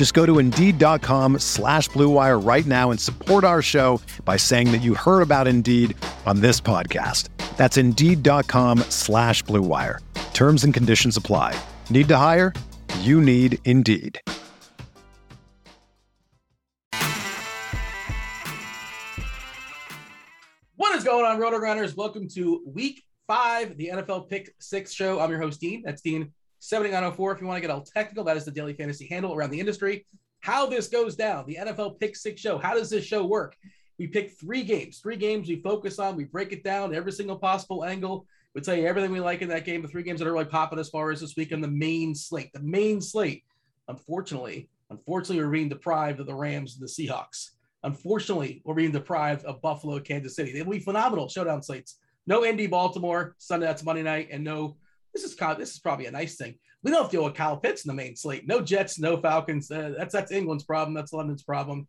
Just go to Indeed.com slash BlueWire right now and support our show by saying that you heard about Indeed on this podcast. That's Indeed.com slash BlueWire. Terms and conditions apply. Need to hire? You need Indeed. What is going on, Roto Grinders? Welcome to week five, the NFL Pick Six show. I'm your host, Dean. That's Dean 7904. If you want to get all technical, that is the daily fantasy handle around the industry. How this goes down, the NFL Pick Six show. How does this show work? We pick three games, three games we focus on. We break it down every single possible angle. We tell you everything we like in that game. The three games that are really popping as far as this week on the main slate. The main slate, unfortunately, unfortunately, we're being deprived of the Rams and the Seahawks. Unfortunately, we're being deprived of Buffalo, Kansas City. They'll be phenomenal showdown slates. No Indy, Baltimore Sunday. That's Monday night, and no. This is kind of, this is probably a nice thing. We don't have to deal with Kyle Pitts in the main slate. No Jets, no Falcons. Uh, that's that's England's problem. That's London's problem.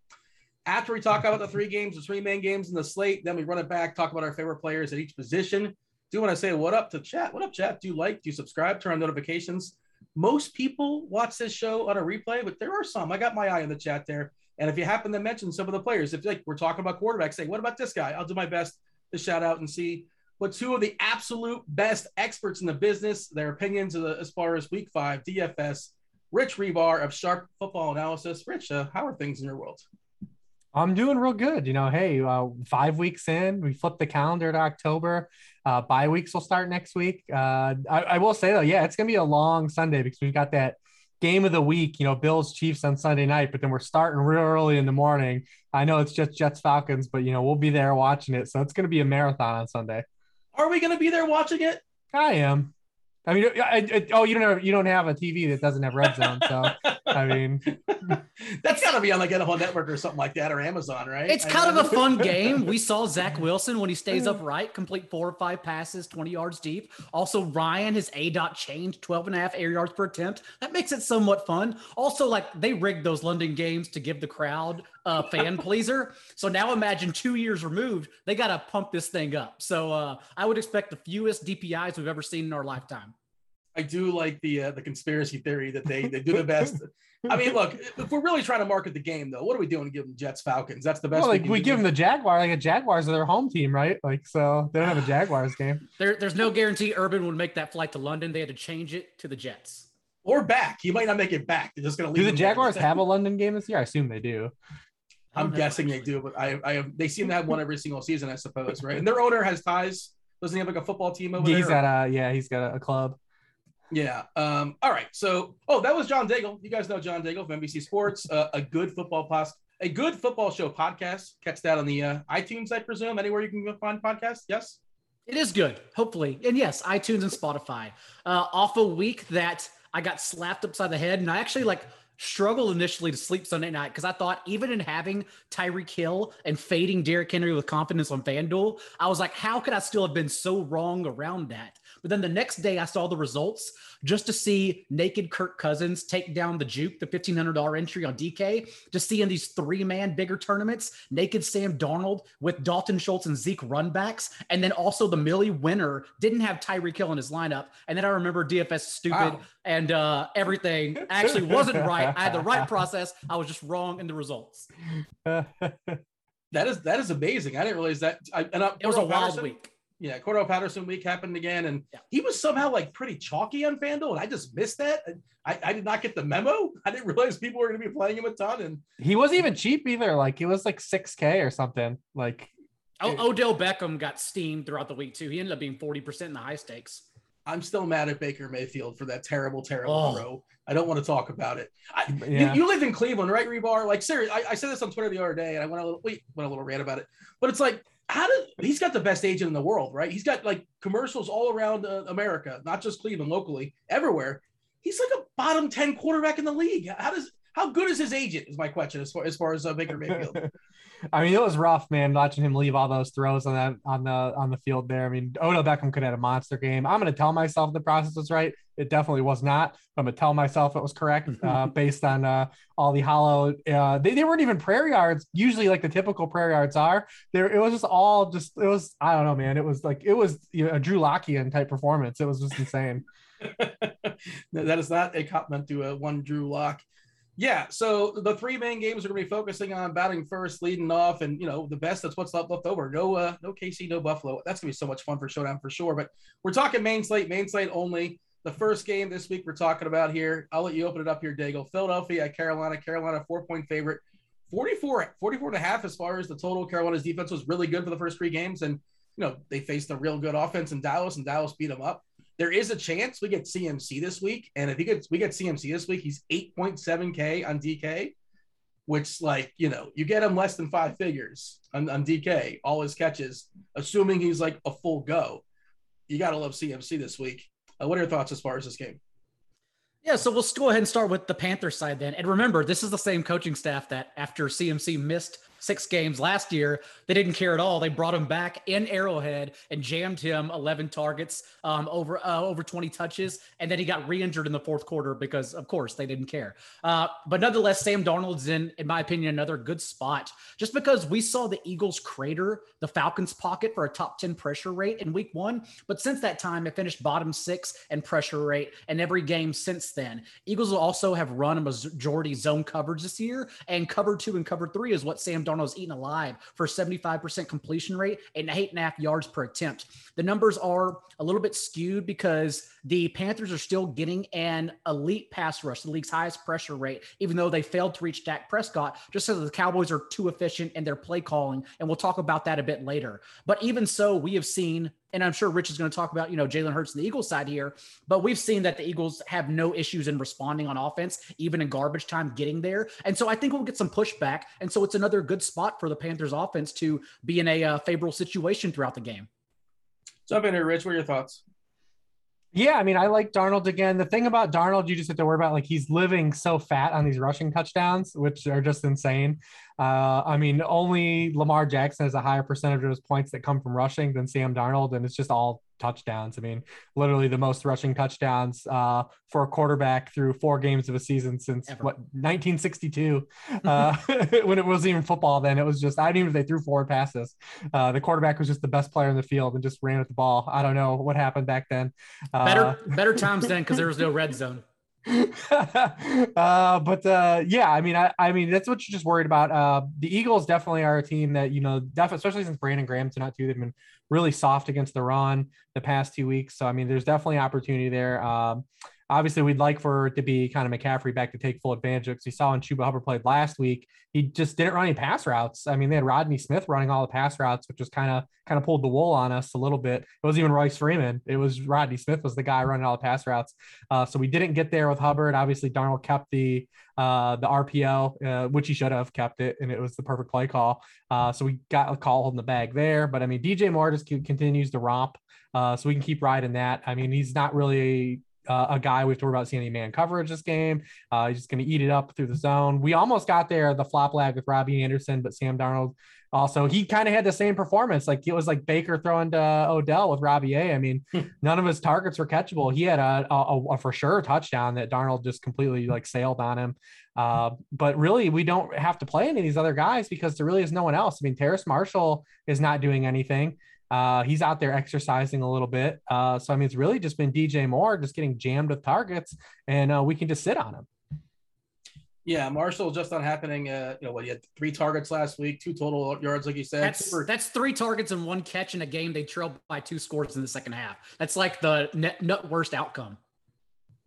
After we talk about the three games, the three main games in the slate, then we run it back, talk about our favorite players at each position. Do want to say what up to chat? What up, chat? Do you like? Do you subscribe? Turn on notifications. Most people watch this show on a replay, but there are some. I got my eye on the chat there. And if you happen to mention some of the players, if like we're talking about quarterbacks, say, what about this guy? I'll do my best to shout out and see what two of the absolute best experts in the business, their opinions as far as week five, DFS, Rich Hribar of Sharp Football Analysis. Rich, uh, how are things in your world? I'm doing real good. You know, hey, uh, five weeks in, we flipped the calendar to October. Uh, bye weeks will start next week. Uh, I, I will say though, yeah, it's gonna be a long Sunday because we've got that game of the week, you know, Bills Chiefs on Sunday night, but then we're starting real early in the morning. I know it's just Jets Falcons, but you know, we'll be there watching it. So it's going to be a marathon on Sunday. Are we going to be there watching it? I am. I mean, I, I, oh, you don't have you don't have a TV that doesn't have red zone, so I mean, that's got to be on like NFL Network or something like that or Amazon, right? It's kind of a fun game. We saw Zach Wilson when he stays upright complete four or five passes, 20 yards deep. Also, Ryan, his A dot changed 12 and a half air yards per attempt. That makes it somewhat fun. Also, like they rigged those London games to give the crowd a fan pleaser. So now imagine two years removed, they got to pump this thing up. So uh, I would expect the fewest DPIs we've ever seen in our lifetime. I do like the uh, the conspiracy theory that they they do the best. I mean, look, if we're really trying to market the game, though, what are we doing give them Jets Falcons? That's the best. Well, like we, we give them the Jaguar, like a Jaguars are their home team, right? Like so, they don't have a Jaguars game. There, there's no guarantee Urban would make that flight to London. They had to change it to the Jets or back. He might not make it back. They're just going to leave. Do the Jaguars have a London game this year? I assume they do. I'm guessing they do, but I, I have, they seem to have one every single season, I suppose, right? And their owner has ties. Doesn't he have like a football team over he's there? got a yeah, he's got a, a club. Yeah. Um, all right. So, oh, that was John Daigle. You guys know John Daigle from NBC Sports. Uh, a good football pos- a good football show podcast. Catch that on the uh, iTunes, I presume. Anywhere you can find podcasts. Yes. It is good, hopefully, and yes, iTunes and Spotify. Uh, off a week that I got slapped upside the head, and I actually like struggled initially to sleep Sunday night because I thought even in having Tyreek Hill and fading Derrick Henry with confidence on FanDuel, I was like, how could I still have been so wrong around that? But then the next day, I saw the results just to see naked Kirk Cousins take down the Juke, the $1,500 entry on DK, to see in these three man bigger tournaments, naked Sam Darnold with Dalton Schultz and Zeke runbacks. And then also the Millie winner didn't have Tyreek Hill in his lineup. And then I remember DFS stupid wow. and uh, everything actually wasn't right. I had the right process. I was just wrong in the results. that is that is amazing. I didn't realize that. I, and I, it was a wild week. Yeah, Cordarrelle Patterson week happened again, and yeah. he was somehow like pretty chalky on FanDuel, and I just missed that. I, I did not get the memo. I didn't realize people were going to be playing him a ton, and he wasn't even cheap either. Like he was like six k or something. Like O- Odell Beckham got steamed throughout the week too. He ended up being 40% in the high stakes. I'm still mad at Baker Mayfield for that terrible, terrible Oh. throw. I don't want to talk about it. I, you- you, live in Cleveland, right, Hribar? Like, seriously, I, I said this on Twitter the other day, and I went a little wait, went a little rant about it. But it's like, how did he's got the best agent in the world, right? He's got like commercials all around uh, America, not just Cleveland, locally, everywhere. He's like a bottom ten quarterback in the league. How does how good is his agent? Is my question as far as far as uh, Baker Mayfield. I mean, it was rough, man, watching him leave all those throws on that on the on the field there. I mean, Odell Beckham could have had a monster game. I'm gonna tell myself the process was right. It definitely was not. I'm gonna tell myself it was correct uh, based on uh, all the hollow. Uh, they, they weren't even prayer yards. Usually, like the typical prayer yards are. There, it was just all just. It was I don't know, man. It was like it was you know, a Drew Lockian type performance. It was just insane. that is not a compliment to a one Drew Lock. Yeah, so the three main games are going to be focusing on batting first, leading off, and you know the best. That's what's left left over. No, uh, no KC, no Buffalo. That's going to be so much fun for Showdown for sure. But we're talking main slate, main slate only. The first game this week we're talking about here. I'll let you open it up here, Daigle. Philadelphia at Carolina. Carolina four point favorite. 44, 44 and a half as far as the total. Carolina's defense was really good for the first three games, and you know they faced a real good offense in Dallas, and Dallas beat them up there is a chance we get CMC this week. And if he gets we get CMC this week, he's 8.7K on DK, which like, you know, you get him less than five figures on, on DK, all his catches, assuming he's like a full go. You gotta love CMC this week. Uh, what are your thoughts as far as this game? Yeah, so we'll go ahead and start with the Panther side then. And remember, this is the same coaching staff that after CMC missed six games last year, they didn't care at all. They brought him back in Arrowhead and jammed him 11 targets, um, over uh, over 20 touches, and then he got re-injured in the fourth quarter because, of course, they didn't care. Uh, but nonetheless, Sam Darnold's in, in my opinion, another good spot just because we saw the Eagles crater the Falcons' pocket for a top 10 pressure rate in Week One, but since that time, it finished bottom six and pressure rate, and every game since then. Eagles will also have run a majority zone coverage this year, and cover two and cover three is what Sam Darnold's eaten alive for 75% completion rate and eight and a half yards per attempt. The numbers are a little bit skewed because the Panthers are still getting an elite pass rush, the league's highest pressure rate, even though they failed to reach Dak Prescott, just so the Cowboys are too efficient in their play calling. And we'll talk about that a bit later. But even so, we have seen and I'm sure Rich is going to talk about, you know, Jalen Hurts and the Eagles side here, but we've seen that the Eagles have no issues in responding on offense, even in garbage time getting there. And so I think we'll get some pushback. And so it's another good spot for the Panthers offense to be in a uh, favorable situation throughout the game. Jump in here, Rich. What are your thoughts? Yeah, I mean, I like Darnold again. The thing about Darnold, you just have to worry about like he's living so fat on these rushing touchdowns, which are just insane. Uh, I mean, only Lamar Jackson has a higher percentage of his points that come from rushing than Sam Darnold, and it's just all touchdowns. I mean, literally the most rushing touchdowns uh, for a quarterback through four games of a season since Ever. what 1962, uh, when it wasn't even football. Then it was just I didn't even if they threw forward passes. Uh, the quarterback was just the best player in the field and just ran at the ball. I don't know what happened back then. Uh, Better, better times then because there was no red zone. uh, but uh, yeah, I mean, I, I mean, that's what you're just worried about. Uh, the Eagles definitely are a team that you know, def- especially since Brandon Graham's not too, they've been really soft against the run the past two weeks. So I mean, there's definitely opportunity there. Um, obviously, we'd like for it to be kind of McCaffrey back to take full advantage of. Because we saw when Chuba Hubbard played last week, he just didn't run any pass routes. I mean, they had Rodney Smith running all the pass routes, which was kind of kind of pulled the wool on us a little bit. It wasn't even Royce Freeman; it was Rodney Smith was the guy running all the pass routes. Uh, so we didn't get there with Hubbard. Obviously, Darnold kept the uh, the RPO, uh, which he should have kept it, and it was the perfect play call. Uh, so we got a call holding the bag there. But I mean, DJ Moore just continues to romp, uh, so we can keep riding that. I mean, he's not really uh, a guy we have to worry about seeing any man coverage this game. Uh, he's just going to eat it up through the zone. We almost got there the flop lag with Robbie Anderson, but Sam Darnold also he kind of had the same performance. Like it was like Baker throwing to Odell with Robbie A. I mean, none of his targets were catchable. He had a, a, a for sure touchdown that Darnold just completely like sailed on him. Uh, but really, we don't have to play any of these other guys because there really is no one else. I mean, Terrace Marshall is not doing anything. Uh, he's out there exercising a little bit. Uh, so I mean, it's really just been DJ Moore just getting jammed with targets, and uh, we can just sit on him. Yeah, Marshall just not happening. Uh, you know what? He had three targets last week, two total yards, like you said. That's Super- that's three targets and one catch in a game. They trailed by two scores in the second half. That's like the net, net worst outcome.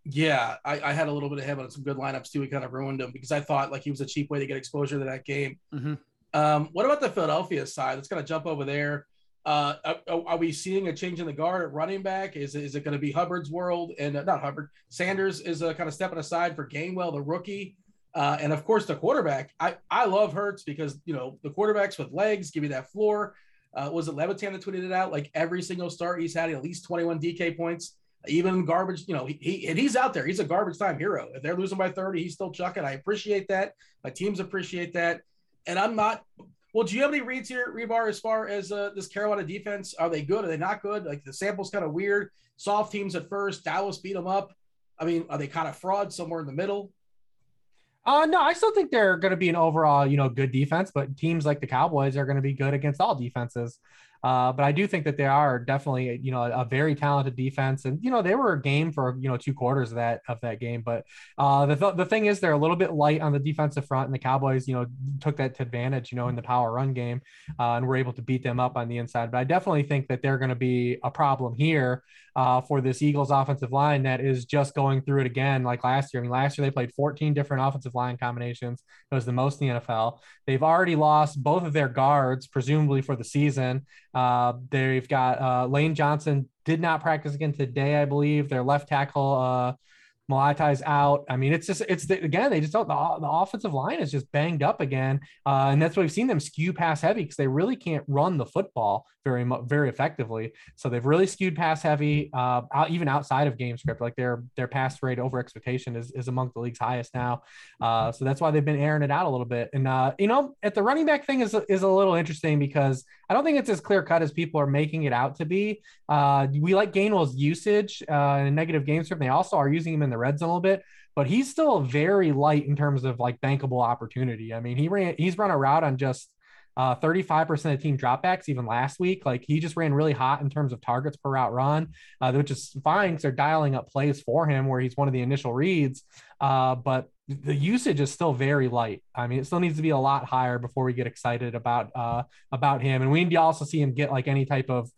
Yeah, I, I had a little bit of him on some good lineups too. We kind of ruined him because I thought like he was a cheap way to get exposure to that game. Mhm. Um, what about the Philadelphia side? Let's kind of jump over there. Uh, are, are, we seeing a change in the guard at running back? Is, is it going to be Hubbard's world and uh, not Hubbard? Sanders is uh, kind of stepping aside for Gainwell, the rookie. Uh, and of course, the quarterback. I, I love Hurts because, you know, the quarterbacks with legs give you that floor. Uh, was it Levitan that tweeted it out? Like every single start, he's had at least 21 DK points, even garbage. You know, he, he and he's out there. He's a garbage time hero. If they're losing by 30, he's still chucking. I appreciate that. My teams appreciate that. And I'm not. Well, do you have any reads here, Hribar, as far as uh, this Carolina defense? Are they good? Are they not good? Like the sample's kind of weird. Soft teams at first. Dallas beat them up. I mean, are they kind of fraud somewhere in the middle? Uh, no, I still think they're going to be an overall, you know, good defense, but teams like the Cowboys are going to be good against all defenses. Uh, but I do think that they are definitely, you know, a very talented defense, and you know they were a game for you know two quarters of that of that game. But uh, the th- the thing is, they're a little bit light on the defensive front, and the Cowboys, you know, took that to advantage, you know, in the power run game, uh, and were able to beat them up on the inside. But I definitely think that they're going to be a problem here uh, for this Eagles offensive line that is just going through it again, like last year. I mean, last year they played 14 different offensive line combinations. It was the most in the NFL. They've already lost both of their guards, presumably for the season. Uh, they've got uh, Lane Johnson did not practice again today, I believe. Their left tackle, Mailata's out. I mean, it's just it's the, again they just don't the, the offensive line is just banged up again, uh, and that's why we've seen them skew pass heavy because they really can't run the football very very effectively. So they've really skewed pass heavy, uh, out, even outside of game script. Like their their pass rate over expectation is is among the league's highest now. Uh, so that's why they've been airing it out a little bit. And uh, you know, at the running back thing is is a little interesting because I don't think it's as clear cut as people are making it out to be. Uh, we like Gainwell's usage uh, in a negative game script. They also are using him in the red zone a little bit, but he's still very light in terms of like bankable opportunity. I mean, he ran he's run a route on just uh, 35% of team dropbacks even last week. Like he just ran really hot in terms of targets per route run, uh, which is fine because they're dialing up plays for him where he's one of the initial reads. Uh, but the usage is still very light. I mean, it still needs to be a lot higher before we get excited about uh, about him. And we need to also see him get like any type of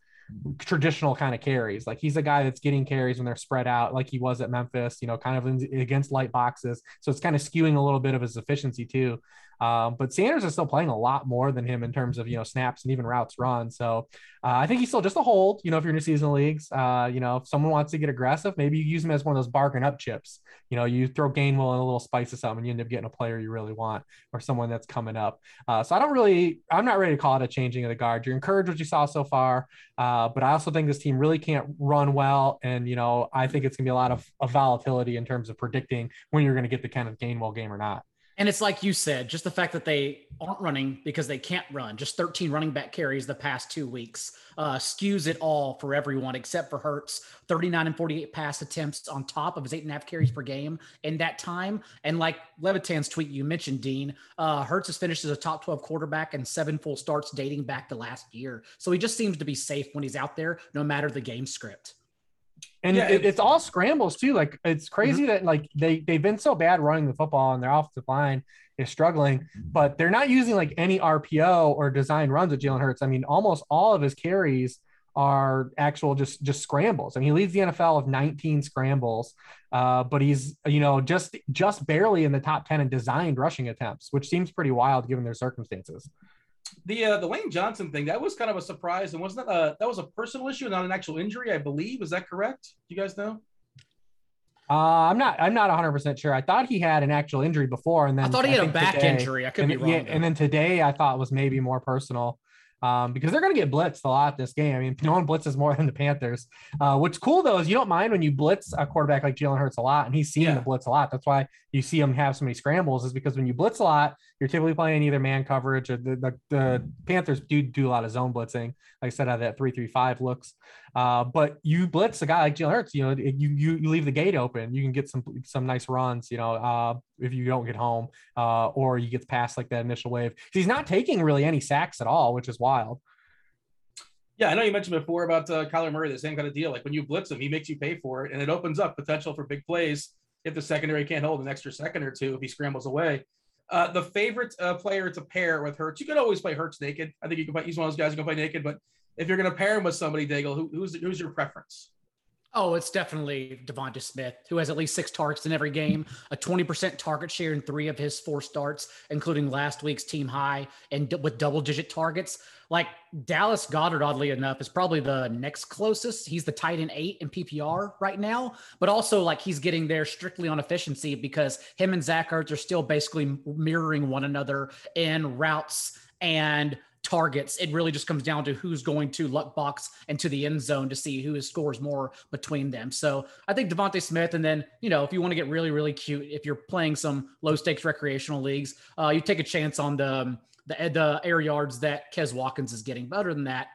traditional kind of carries. Like he's a guy that's getting carries when they're spread out, like he was at Memphis, you know, kind of in, against light boxes. So it's kind of skewing a little bit of his efficiency too. Um, but Sanders is still playing a lot more than him in terms of you know snaps and even routes run. So uh, I think he's still just a hold. You know, if you're in seasonal leagues, uh, you know, if someone wants to get aggressive, maybe you use him as one of those barking up chips. You know, you throw Gainwell in a little spice of something, and you end up getting a player you really want or someone that's coming up. Uh, so I don't really, I'm not ready to call it a changing of the guard. You're encouraged what you saw so far, uh, but I also think this team really can't run well, and you know, I think it's gonna be a lot of, of volatility in terms of predicting when you're going to get the kind of Gainwell game or not. And it's like you said, just the fact that they aren't running because they can't run, just 13 running back carries the past two weeks, uh, skews it all for everyone except for Hurts, 39 and 48 pass attempts on top of his eight and a half carries per game in that time. And like Levitan's tweet you mentioned, Dean, uh, Hurts has finished as a top 12 quarterback and seven full starts dating back to last year. So he just seems to be safe when he's out there, no matter the game script. And yeah, it, it's all scrambles too. Like it's crazy mm-hmm. that like they they've been so bad running the football and their offensive line is struggling, but they're not using like any RPO or design runs with Jalen Hurts. I mean, almost all of his carries are actual just just scrambles. I mean, he leads the NFL with 19 scrambles, uh, but he's you know just just barely in the top 10 in designed rushing attempts, which seems pretty wild given their circumstances the uh, the Lane Johnson thing that was kind of a surprise, and wasn't that a, that was a personal issue, not an actual injury, I believe. Is that correct? Do you guys know? Uh, I'm not. I'm not 100 percent sure. I thought he had an actual injury before, and then I thought he had a back today, injury. I could and, be wrong. Yeah, and then today I thought was maybe more personal um, because they're going to get blitzed a lot this game. I mean, no one blitzes more than the Panthers. Uh, what's cool though is you don't mind when you blitz a quarterback like Jalen Hurts a lot, and he's seeing yeah. the blitz a lot. That's why you see him have so many scrambles, is because when you blitz a lot, you're typically playing either man coverage or the, the, the Panthers do do a lot of zone blitzing. Like I said, out of that three three five looks. Uh, but you blitz a guy like Jalen Hurts, you know, you, you you leave the gate open, you can get some some nice runs, you know, uh, if you don't get home, uh, or you get past like that initial wave. He's not taking really any sacks at all, which is wild. Yeah, I know you mentioned before about uh, Kyler Murray, the same kind of deal. Like when you blitz him, he makes you pay for it, and it opens up potential for big plays if the secondary can't hold an extra second or two if he scrambles away. Uh, the favorite uh, player to pair with Hurts, you can always play Hurts naked. I think you can play. He's one of those guys who can play naked. But if you're going to pair him with somebody, Daigle, who, who's who's your preference? Oh, it's definitely DeVonta Smith, who has at least six targets in every game, a 20% target share in three of his four starts, including last week's team high, and d- with double digit targets. Like Dallas Goedert, oddly enough, is probably the next closest. He's the tight end eight in PPR right now, but also like he's getting there strictly on efficiency because him and Zach Ertz are still basically mirroring one another in routes and targets. It really just comes down to who's going to luck box and to the end zone to see who scores more between them. So I think DeVonta Smith, and then you know if you want to get really really cute, if you're playing some low stakes recreational leagues, uh, you take a chance on the um, the the air yards that Quez Watkins is getting. But other than that,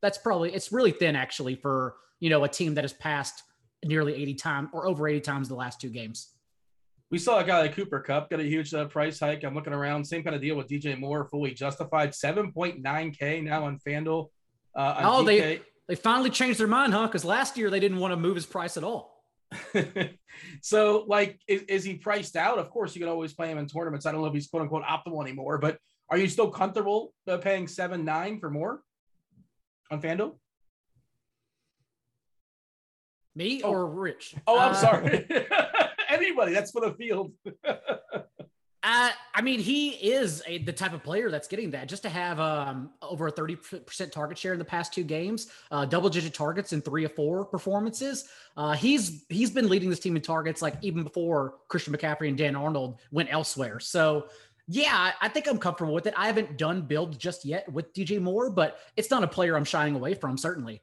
that's probably it's really thin actually for you know a team that has passed nearly 80 times or over 80 times the last two games we saw a guy like Cooper Kupp get a huge uh, price hike. I'm looking around, same kind of deal with DJ Moore, fully justified, 7.9K now on FanDuel. Uh, on oh, DK. they they finally changed their mind, huh? Because last year they didn't want to move his price at all. so, like, is, is he priced out? Of course, you can always play him in tournaments. I don't know if he's quote unquote optimal anymore, but are you still comfortable uh, paying seven nine for more on FanDuel? Me oh. or Rich? Oh, I'm uh, sorry. anybody. That's for the field. Uh, I mean, he is a, the type of player that's getting that. Just to have um, over a 30% target share in the past two games, uh, double digit targets in three or four performances. Uh, he's he's been leading this team in targets like even before Christian McCaffrey and Dan Arnold went elsewhere. So yeah, I think I'm comfortable with it. I haven't done build just yet with DJ Moore, but it's not a player I'm shying away from, certainly.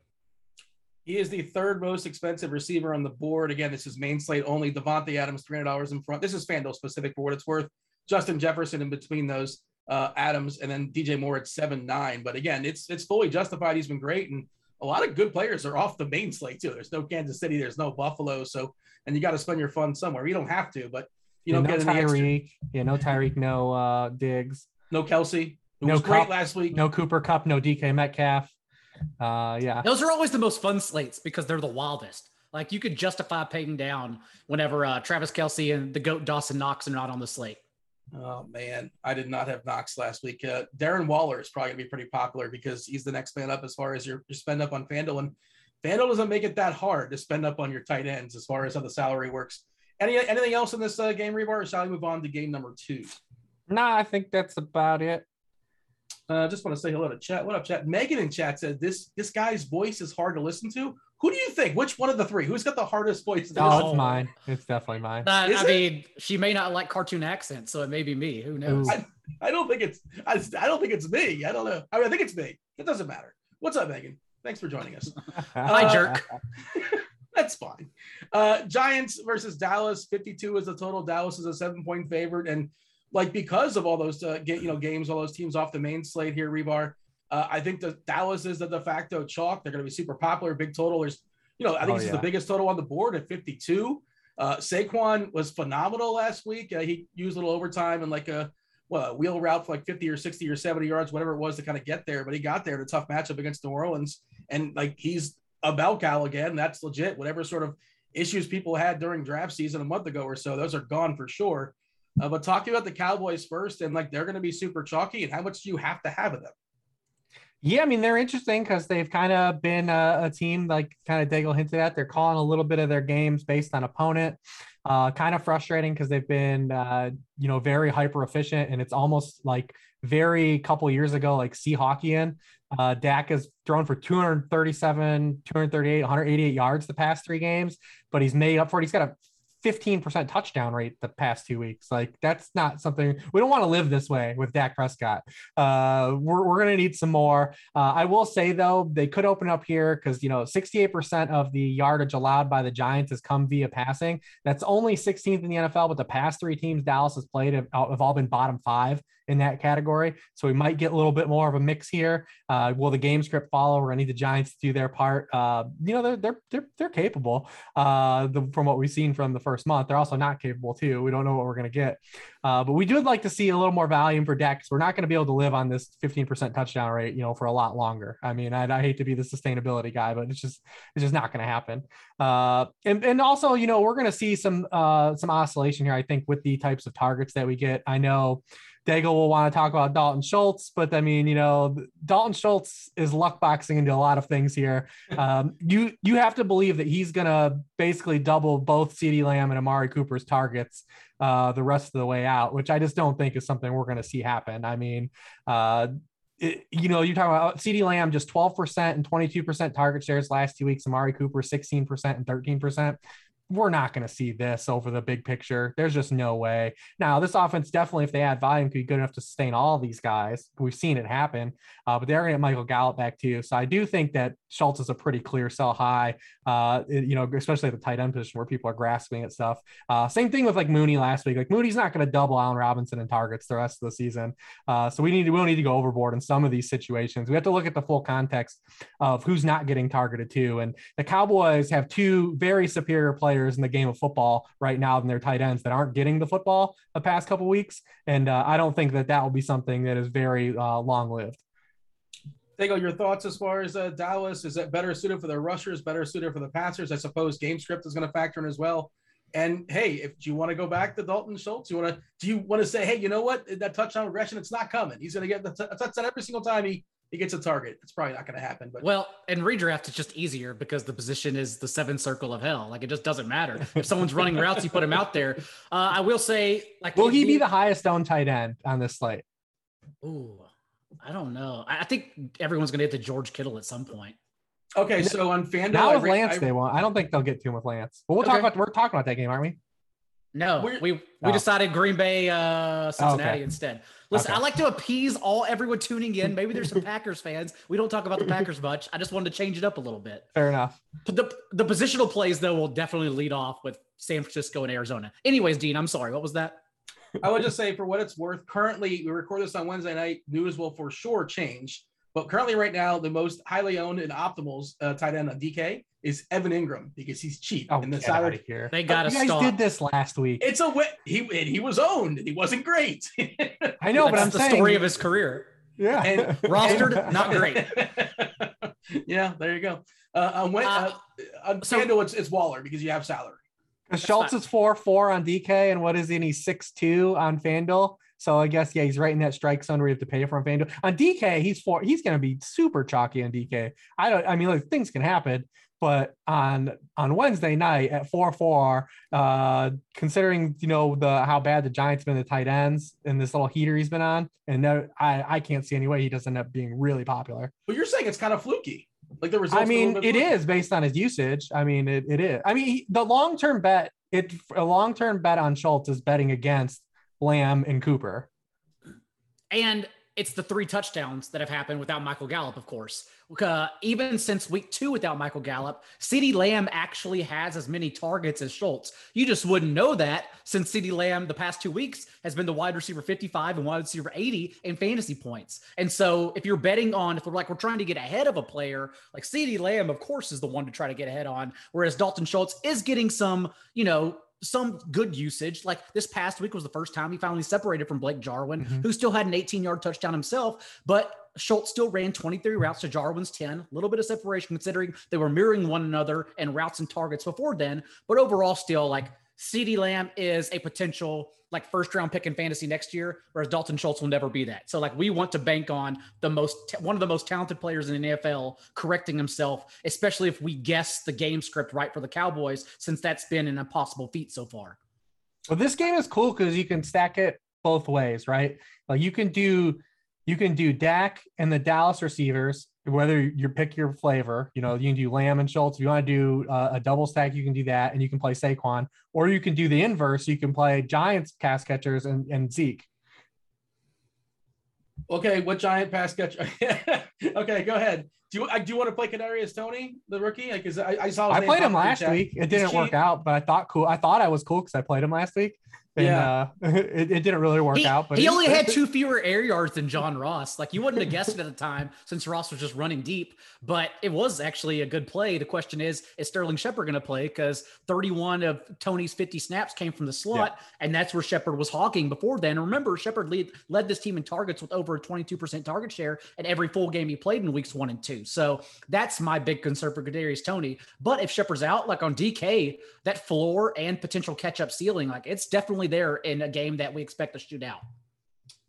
He is the third most expensive receiver on the board. Again, this is main slate only. Davante Adams, $300 in front. This is FanDuel specific for what it's worth. Justin Jefferson in between those uh, Adams, and then DJ Moore at seven nine. But again, it's it's fully justified. He's been great, and a lot of good players are off the main slate too. There's no Kansas City, there's no Buffalo, so and you got to spend your funds somewhere. You don't have to, but you don't no get any Tyreek. Yeah, no Tyreek, no uh Diggs, no Kelce. Who no was Kupp, great last week. No Cooper Kupp, no DK Metcalf. Uh, yeah, those are always the most fun slates because they're the wildest. Like you could justify paying down whenever uh, Travis Kelce and the goat Dawson Knox are not on the slate. Oh man, I did not have Knox last week. Uh, Darren Waller is probably gonna be pretty popular because he's the next man up as far as your, your spend up on FanDuel, and FanDuel doesn't make it that hard to spend up on your tight ends as far as how the salary works. Any anything else in this uh, game, Hribar, or shall we move on to game number two? No, nah, I think that's about it. Uh, just want to say hello to chat. What up, chat? Megan in chat said this this guy's voice is hard to listen to. Who do you think? Which one of the three? Who's got the hardest voice? To oh, it's mine. It's definitely mine. Uh, I it? mean, she may not like cartoon accents, so it may be me. Who knows? I, I don't think it's I, I don't think it's me. I don't know. I mean, I think it's me. It doesn't matter. What's up, Megan? Thanks for joining us. Hi, uh, jerk. That's fine. Uh, Giants versus Dallas. 52 is the total. Dallas is a seven point favorite, and like because of all those uh, get, you know games, all those teams off the main slate here, Hribar. Uh, I think the Dallas is the de facto chalk. They're going to be super popular, big total. There's, you know, I think oh, this yeah. is the biggest total on the board at 52. Uh, Saquon was phenomenal last week. Uh, he used a little overtime and like a well, a wheel route for like 50 or 60 or 70 yards, whatever it was to kind of get there. But he got there in a tough matchup against New Orleans. And like he's a bell cow again. That's legit. Whatever sort of issues people had during draft season a month ago or so, those are gone for sure. Uh, but talking about the Cowboys first, and like they're going to be super chalky, and how much do you have to have of them? Yeah, I mean they're interesting because they've kind of been a, a, team like kind of Daigle hinted at. They're calling a little bit of their games based on opponent. Uh, kind of frustrating because they've been uh, you know very hyper efficient, and it's almost like very couple years ago like Seahawkian. Uh, Dak has thrown for 237, 238, 188 yards the past three games, but he's made up for it. He's got a 15% touchdown rate the past two weeks. Like that's not something we don't want to live this way with Dak Prescott. Uh, we're, we're going to need some more. Uh, I will say though, they could open up here because, you know, 68% of the yardage allowed by the Giants has come via passing. That's only 16th in the NFL, but the past three teams Dallas has played have, have all been bottom five in that category. So we might get a little bit more of a mix here. Uh, will the game script follow? We're gonna need the Giants to do their part. Uh, you know, they're they're they're they're capable. Uh, the, from what we've seen from the first month, they're also not capable too. We don't know what we're gonna get. Uh, but we do like to see a little more volume for because we're not going to be able to live on this 15% touchdown rate, you know, for a lot longer. I mean, I, I hate to be the sustainability guy, but it's just it's just not going to happen. Uh, and and also, you know, we're going to see some uh, some oscillation here. I think with the types of targets that we get. I know Daigle will want to talk about Dalton Schultz, but I mean, you know, Dalton Schultz is luck boxing into a lot of things here. Um, you you have to believe that he's gonna basically double both CeeDee Lamb and Amari Cooper's targets uh, the rest of the way out, which I just don't think is something we're gonna see happen. I mean, uh, it, you know, you're talking about CeeDee Lamb just 12% and 22% target shares last two weeks. Amari Cooper 16% and 13% we're not going to see this over the big picture. There's just no way. Now, this offense definitely, if they add volume, could be good enough to sustain all these guys. We've seen it happen, uh, but they're going to get Michael Gallup back too. So I do think that Schultz is a pretty clear sell high, uh, you know, especially at the tight end position where people are grasping at stuff. Uh, same thing with like Mooney last week. Like Mooney's not going to double Allen Robinson in targets the rest of the season. Uh, so we need to, we'll need to go overboard in some of these situations. We have to look at the full context of who's not getting targeted too. And the Cowboys have two very superior players in the game of football right now than their tight ends that aren't getting the football the past couple weeks. And uh, I don't think that that will be something that is very uh, long lived. Daigle, your thoughts as far as uh, Dallas? Is it better suited for the rushers, better suited for the passers? I suppose game script is going to factor in as well. And hey, if you want to go back to Dalton Schultz, you want to do you want to say, hey, you know what, that touchdown regression, it's not coming. He's going to get the t- touchdown every single time he he gets a target. It's probably not going to happen. But well, in redraft, it's just easier because the position is the seventh circle of hell. Like it just doesn't matter if someone's running routes, you put him out there. Uh, I will say, like, will he be the highest owned tight end on this slate? Ooh, I don't know. I think everyone's going to get to George Kittle at some point. Okay, so on FanDuel, now with Lance, I, they won't. I don't think they'll get to him with Lance. But we'll okay. talk about. We're talking about that game, aren't we? No, We're, we we oh. decided Green Bay, uh, Cincinnati okay. instead. Listen, okay. I like to appease all everyone tuning in. Maybe there's some Packers fans. We don't talk about the Packers much. I just wanted to change it up a little bit. Fair enough. The the positional plays though will definitely lead off with San Francisco and Arizona. Anyways, Dean, I'm sorry. What was that? I would just say, for what it's worth, currently we record this on Wednesday night. News will for sure change, but currently, right now, the most highly owned and optimals uh, tight end on DK is Evan Engram because he's cheap. Oh, in the salary here. They got to You guys stop. did this last week. It's a he he was owned. He wasn't great. I know, but I'm the saying, story of his career. Yeah, and, rostered not great. yeah, there you go. Uh, on when, uh, uh, on so, FanDuel, it's, it's Waller because you have salary. Schultz is four four on DK, and what is he? And he's six two on FanDuel. So I guess yeah, he's right in that strike zone where you have to pay for on FanDuel. On DK, he's four. He's going to be super chalky on DK. I don't. I mean, like things can happen, but on on Wednesday night at four four, uh, considering you know the how bad the Giants been the tight ends and this little heater he's been on, and no, I I can't see any way he doesn't end up being really popular. But you're saying it's kind of fluky. Like the results. I mean, it is based on his usage. I mean, it, it is. I mean, the long term bet, it a long term bet on Schultz is betting against Lamb and Cooper. And it's the three touchdowns that have happened without Michael Gallup, of course. Uh, even since week two without Michael Gallup, CeeDee Lamb actually has as many targets as Schultz. You just wouldn't know that since CeeDee Lamb the past two weeks has been the wide receiver 55 and wide receiver 80 in fantasy points. And so if you're betting on, if we're like, we're trying to get ahead of a player, like CeeDee Lamb, of course, is the one to try to get ahead on, whereas Dalton Schultz is getting some, you know, some good usage. Like this past week was the first time he finally separated from Blake Jarwin, mm-hmm. who still had an 18 yard touchdown himself, but Schultz still ran 23 routes to Jarwin's 10. A little bit of separation considering they were mirroring one another and routes and targets before then. But overall, still like CeeDee Lamb is a potential like first round pick in fantasy next year, whereas Dalton Schultz will never be that. So like we want to bank on the most one of the most talented players in the NFL correcting himself, especially if we guess the game script right for the Cowboys, since that's been an impossible feat so far. Well, this game is cool because you can stack it both ways, right? Like you can do you can do Dak and the Dallas receivers, whether you pick your flavor. You know, you can do Lamb and Schultz. If you want to do uh, a double stack, you can do that, and you can play Saquon, or you can do the inverse. You can play Giants pass catchers and, and Zeke. Okay, what giant pass catcher? okay, go ahead. Do you do you want to play Kadarius Toney, the rookie? Because I, I, saw. I played him last week. It didn't work out, but I thought cool. I thought I was cool because I played him last week. And, yeah, uh, it, it, didn't really work he, out. But he only had two fewer air yards than John Ross. Like you wouldn't have guessed it at the time, since Ross was just running deep. But it was actually a good play. The question is, is Sterling Shepard going to play? Because 31 of Toney's 50 snaps came from the slot, yeah. and that's where Shepard was hawking before then. Remember, Shepard lead, led this team in targets with over a 22% target share at every full game he played in weeks one and two. So that's my big concern for Kadarius Toney. But if Shepard's out, like on DK, that floor and potential catch up ceiling, like it's definitely there in a game game that we expect to shoot out.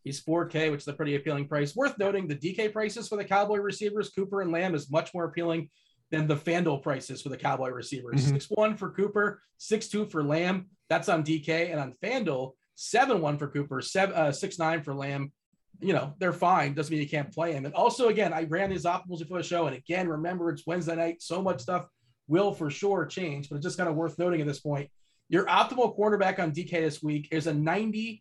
He's 4K, which is a pretty appealing price. Worth noting the DK prices for the Cowboy receivers, Cooper and Lamb, is much more appealing than the FanDuel prices for the Cowboy receivers. Mhm. 6 1 for Cooper, 6 2 for Lamb. That's on DK. And on FanDuel, 7 1 for Cooper, 7, uh, 6 9 for Lamb. You know, they're fine. Doesn't mean you can't play them. And also, again, I ran these optimals before the show. And again, remember, it's Wednesday night. So much stuff will for sure change, but it's just kind of worth noting at this point. Your optimal quarterback on DK this week is a 94%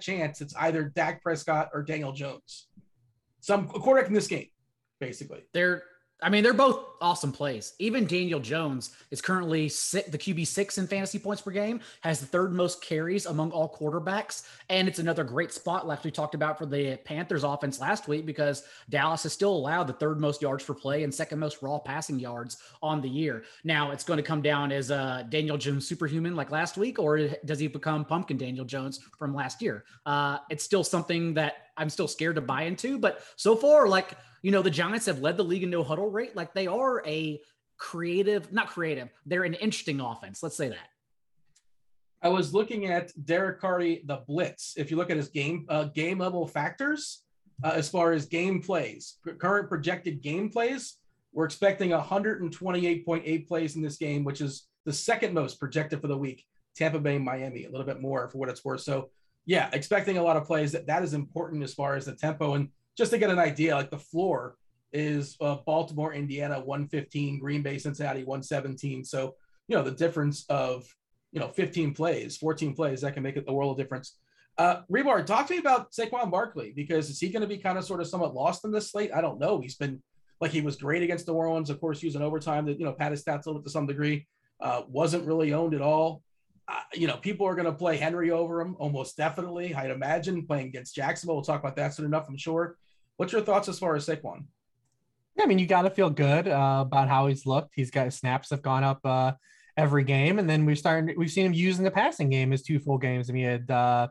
chance it's either Dak Prescott or Daniel Jones. Some quarterback in this game, basically. They're, I mean, they're both awesome plays. Even Daniel Jones is currently si the QB six in fantasy points per game, has the third most carries among all quarterbacks. And it's another great spot, like we talked about for the Panthers offense last week, because Dallas has still allowed the third most yards per play and second most raw passing yards on the year. Now it's going to come down as uh, Daniel Jones superhuman like last week, or does he become pumpkin Daniel Jones from last year? Uh, it's still something that I'm still scared to buy into, but so far, like, you know, the Giants have led the league in no huddle rate. Like they are a creative, not creative, they're an interesting offense. Let's say that. I was looking at Derek Carty, the blitz. If you look at his game uh, game level factors, uh, as far as game plays, current projected game plays, we're expecting 128.8 plays in this game, which is the second most projected for the week. Tampa Bay, Miami, a little bit more for what it's worth. So, yeah, expecting a lot of plays. That that is important as far as the tempo and just to get an idea, like the floor is uh, Baltimore, Indiana, 115, Green Bay, Cincinnati, 117. So, you know, the difference of, you know, 15 plays, 14 plays, that can make it the world of difference. Uh, Hribar, talk to me about Saquon Barkley because is he going to be kind of sort of somewhat lost in this slate? I don't know. He's been like he was great against the Orleans, of course, using overtime that, you know, pad his stats a little bit to some degree. Uh, wasn't really owned at all. Uh, you know, people are going to play Henry over him almost definitely. I'd imagine playing against Jacksonville. We'll talk about that soon enough, I'm sure. What's your thoughts as far as Saquon? Yeah, I mean, you got to feel good uh, about how he's looked. He's got snaps have gone up uh, every game, and then we've started. We've seen him using the passing game his two full games. I mean, he had uh,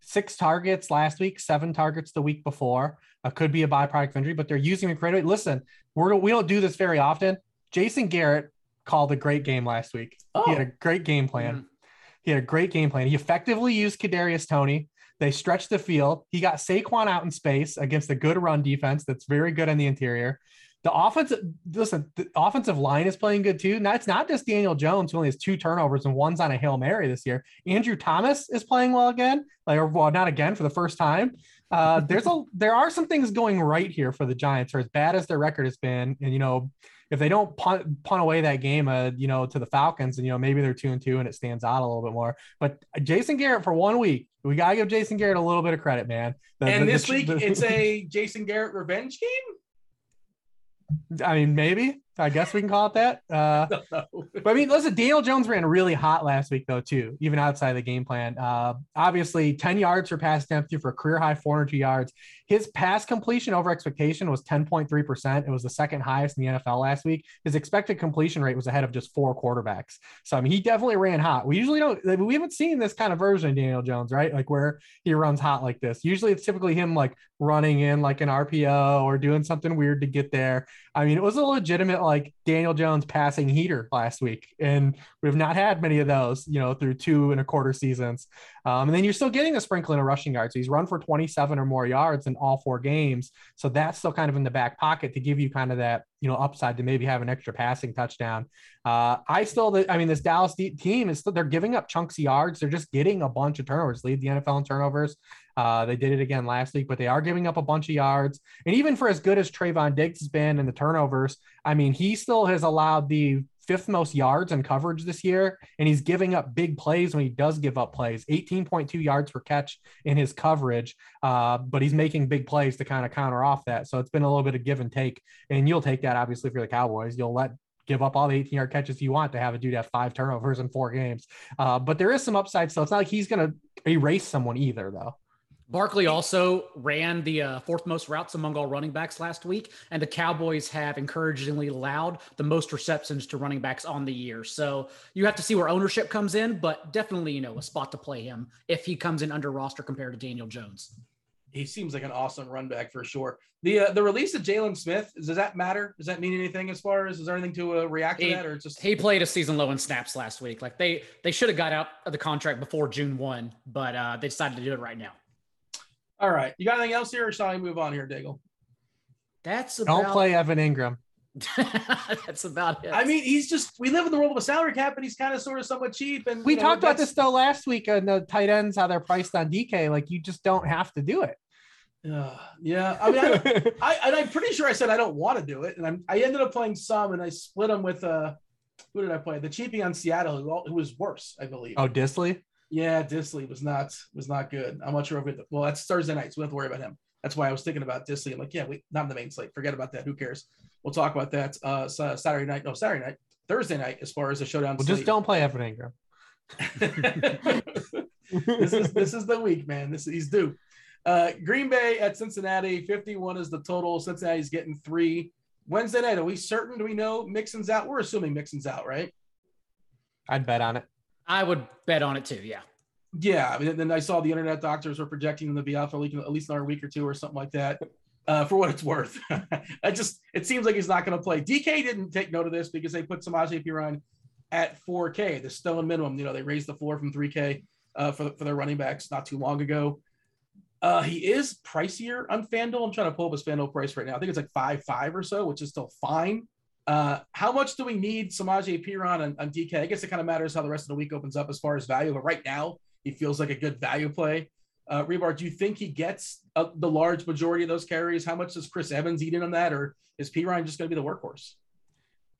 six targets last week, seven targets the week before. Uh, could be a byproduct of injury, but they're using him creatively. Listen, we're we don't do this very often. Jason Garrett called a great game last week. Oh. He had a great game plan. Mhm. He had a great game plan. He effectively used Kadarius Toney. They stretched the field. He got Saquon out in space against a good run defense that's very good in the interior. The offensive, listen, the offensive line is playing good too. Now it's not just Daniel Jones who only has two turnovers and one's on a hail mary this year. Andrew Thomas is playing well again, like or well, not again for the first time. Uh, there's a there are some things going right here for the Giants, or as bad as their record has been, and you know if they don't punt, punt away that game, uh, you know, to the Falcons, and you know maybe they're two and two, and it stands out a little bit more. But Jason Garrett for one week, we gotta give Jason Garrett a little bit of credit, man. The- and the- this the- week, it's a Jason Garrett revenge game. I mean, maybe I guess we can call it that. Uh, No. but I mean, listen, Daniel Jones ran really hot last week, though, too, even outside the game plan. Uh, obviously, 10 yards for pass attempt for a career high 402 yards. His pass completion over expectation was 10.3%. It was the second highest in the NFL last week. His expected completion rate was ahead of just four quarterbacks. So, I mean, he definitely ran hot. We usually don't, we haven't seen this kind of version of Daniel Jones, right? Like where he runs hot like this. Usually it's typically him like running in like an RPO or doing something weird to get there. I mean, it was a legitimate like Daniel Jones passing heater last week, and we've not had many of those, you know, through two and a quarter seasons. Um, and then you're still getting a sprinkling of rushing yards. So he's run for 27 or more yards in all four games. So that's still kind of in the back pocket to give you kind of that, you know, upside to maybe have an extra passing touchdown. Uh, I still, I mean, this Dallas team is still, they're giving up chunks of yards. They're just getting a bunch of turnovers, lead the NFL in turnovers. Uh, they did it again last week, but they are giving up a bunch of yards. And even for as good as Trevon Diggs has been in the turnovers, I mean, he still has allowed the fifth most yards and coverage this year, and he's giving up big plays when he does give up plays 18.2 yards per catch in his coverage. Uh, but he's making big plays to kind of counter off that. So it's been a little bit of give and take. And you'll take that, obviously, for the Cowboys. You'll let give up all the 18 yard catches you want to have a dude have five turnovers in four games. Uh, but there is some upside. So it's not like he's going to erase someone either, though. Barkley also ran the uh, fourth most routes among all running backs last week, and the Cowboys have encouragingly allowed the most receptions to running backs on the year. So you have to see where ownership comes in, but definitely, you know, a spot to play him if he comes in under roster compared to Daniel Jones. He seems like an awesome run back for sure. The uh, the release of Jaylon Smith does that matter? Does that mean anything as far as is there anything to uh, react to He- that or just He played a season low in snaps last week. Like they they should have got out of the contract before June one, but uh, they decided to do it right now. All right. You got anything else here or shall I move on here, Daigle? That's about, Don't play Evan Engram. that's about it. I mean, he's just we live in the world of a salary cap, and he's kind of sort of somewhat cheap. And We you know, talked about that's- this though last week on the tight ends, how they're priced on DK. Like you just don't have to do it. Uh, yeah, I mean, I, I and I'm pretty sure I said I don't want to do it, and I'm I ended up playing some, and I split them with uh, who did I play? The cheapie on Seattle, who, who was worse, I believe. oh, Dissly. Yeah, Dissly was not was not good. I'm not sure if we well, that's Thursday night, so we don't have to worry about him. That's why I was thinking about Dissly. I'm like, yeah, we not in the main slate. Forget about that. Who cares? We'll talk about that uh Saturday night. No, Saturday night, Thursday night, as far as the showdown. Well, just don't play Evan Engram. this is this is the week, man. This he's due. Uh, Green Bay at Cincinnati, 51 is the total. Cincinnati's getting three. Wednesday night, are we certain? Do we know Mixon's out? We're assuming Mixon's out, right? I'd bet on it. I would bet on it too. Yeah. Yeah. I mean, then I saw the internet doctors were projecting them to be out for at least another week or two or something like that. Uh, for what it's worth, I just it seems like he's not going to play. DK didn't take note of this because they put Samaje Perine at 4K, the stone minimum. You know, they raised the floor from 3K uh, for for their running backs not too long ago. Uh, he is pricier on FanDuel. I'm trying to pull up his FanDuel price right now. I think it's like five five or so, which is still fine. Uh, how much do we need Samaje Perine on, on DK? I guess it kind of matters how the rest of the week opens up as far as value, but right now he feels like a good value play. Uh, Hribar, do you think he gets uh, the large majority of those carries? How much does Chris Evans eat in on that, or is Perine just going to be the workhorse?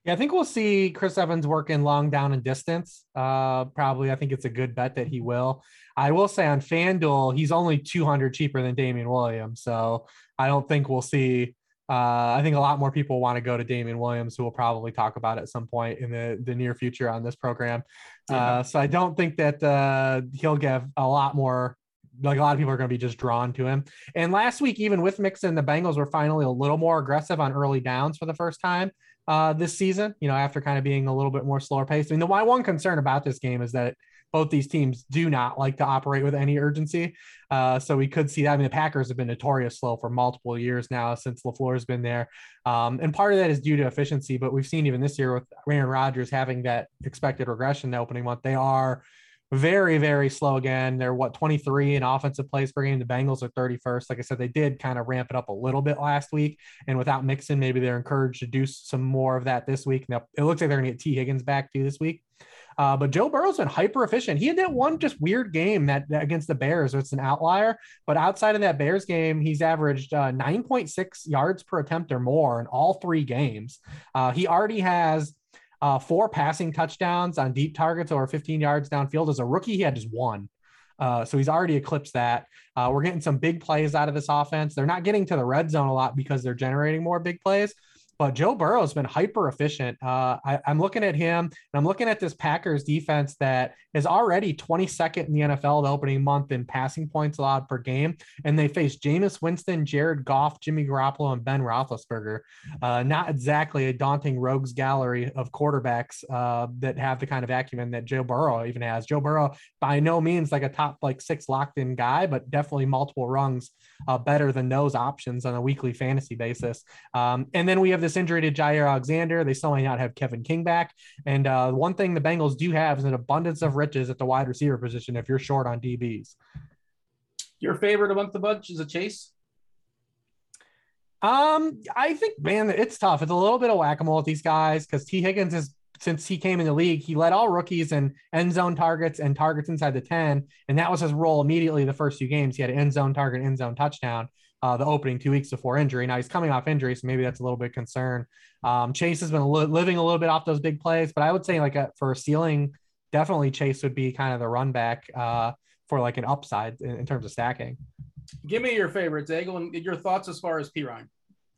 Yeah, I think we'll see Chris Evans working long down and distance. Uh, probably, I think it's a good bet that he will. I will say on FanDuel, he's only 200 cheaper than Damien Williams. So I don't think we'll see. Uh, I think a lot more people want to go to Damien Williams, who we'll probably talk about at some point in the, the near future on this program. Uh, so I don't think that uh, he'll get a lot more. Like a lot of people are going to be just drawn to him. And last week, even with Mixon, the Bengals were finally a little more aggressive on early downs for the first time uh, this season, you know, after kind of being a little bit more slower paced. I mean, the my one concern about this game is that both these teams do not like to operate with any urgency. Uh, so we could see that. I mean, the Packers have been notorious slow for multiple years now since LaFleur's been there. Um, and part of that is due to efficiency, but we've seen even this year with Aaron Rodgers having that expected regression the opening month, they are very, very slow again. They're what 23 in offensive plays per game. The Bengals are 31st. Like I said, they did kind of ramp it up a little bit last week. And without Mixon, maybe they're encouraged to do some more of that this week. Now, it looks like they're going to get Tee Higgins back too this week. Uh, but Joe Burrow's been hyper efficient. He had that one just weird game that, that against the Bears. It's an outlier, but outside of that Bears game, he's averaged uh, 9.6 yards per attempt or more in all three games. Uh, he already has uh, four passing touchdowns on deep targets over 15 yards downfield. As a rookie, he had just one. Uh, so he's already eclipsed that. Uh, we're getting some big plays out of this offense. They're not getting to the red zone a lot because they're generating more big plays. But Joe Burrow has been hyper efficient. Uh, I, I'm looking at him and I'm looking at this Packers defense that is already 22nd in the NFL the opening month in passing points allowed per game. And they face Jameis Winston, Jared Goff, Jimmy Garoppolo, and Ben Roethlisberger. Uh, not exactly a daunting rogues gallery of quarterbacks uh, that have the kind of acumen that Joe Burrow even has. Joe Burrow, by no means like a top like six locked in guy, but definitely multiple rungs uh, better than those options on a weekly fantasy basis. Um, and then we have this injury to Jaire Alexander. They still may not have Kevin King back. And uh, one thing the Bengals do have is an abundance of riches at the wide receiver position if you're short on DBs. Your favorite among the bunch is a Chase. Um, I think, man, it's tough. It's a little bit of whack a mole with these guys because Tee Higgins is since he came in the league, he led all rookies in end zone targets and targets inside the 10. And that was his role immediately the first few games. He had an end zone target, end zone touchdown, uh, the opening two weeks before injury. Now he's coming off injury, so maybe that's a little bit concern. Um, Chase has been li- living a little bit off those big plays, but I would say like a, for a ceiling, definitely Chase would be kind of the run back uh, for like an upside in, in terms of stacking. Give me your favorites, Daigle, and your thoughts as far as P.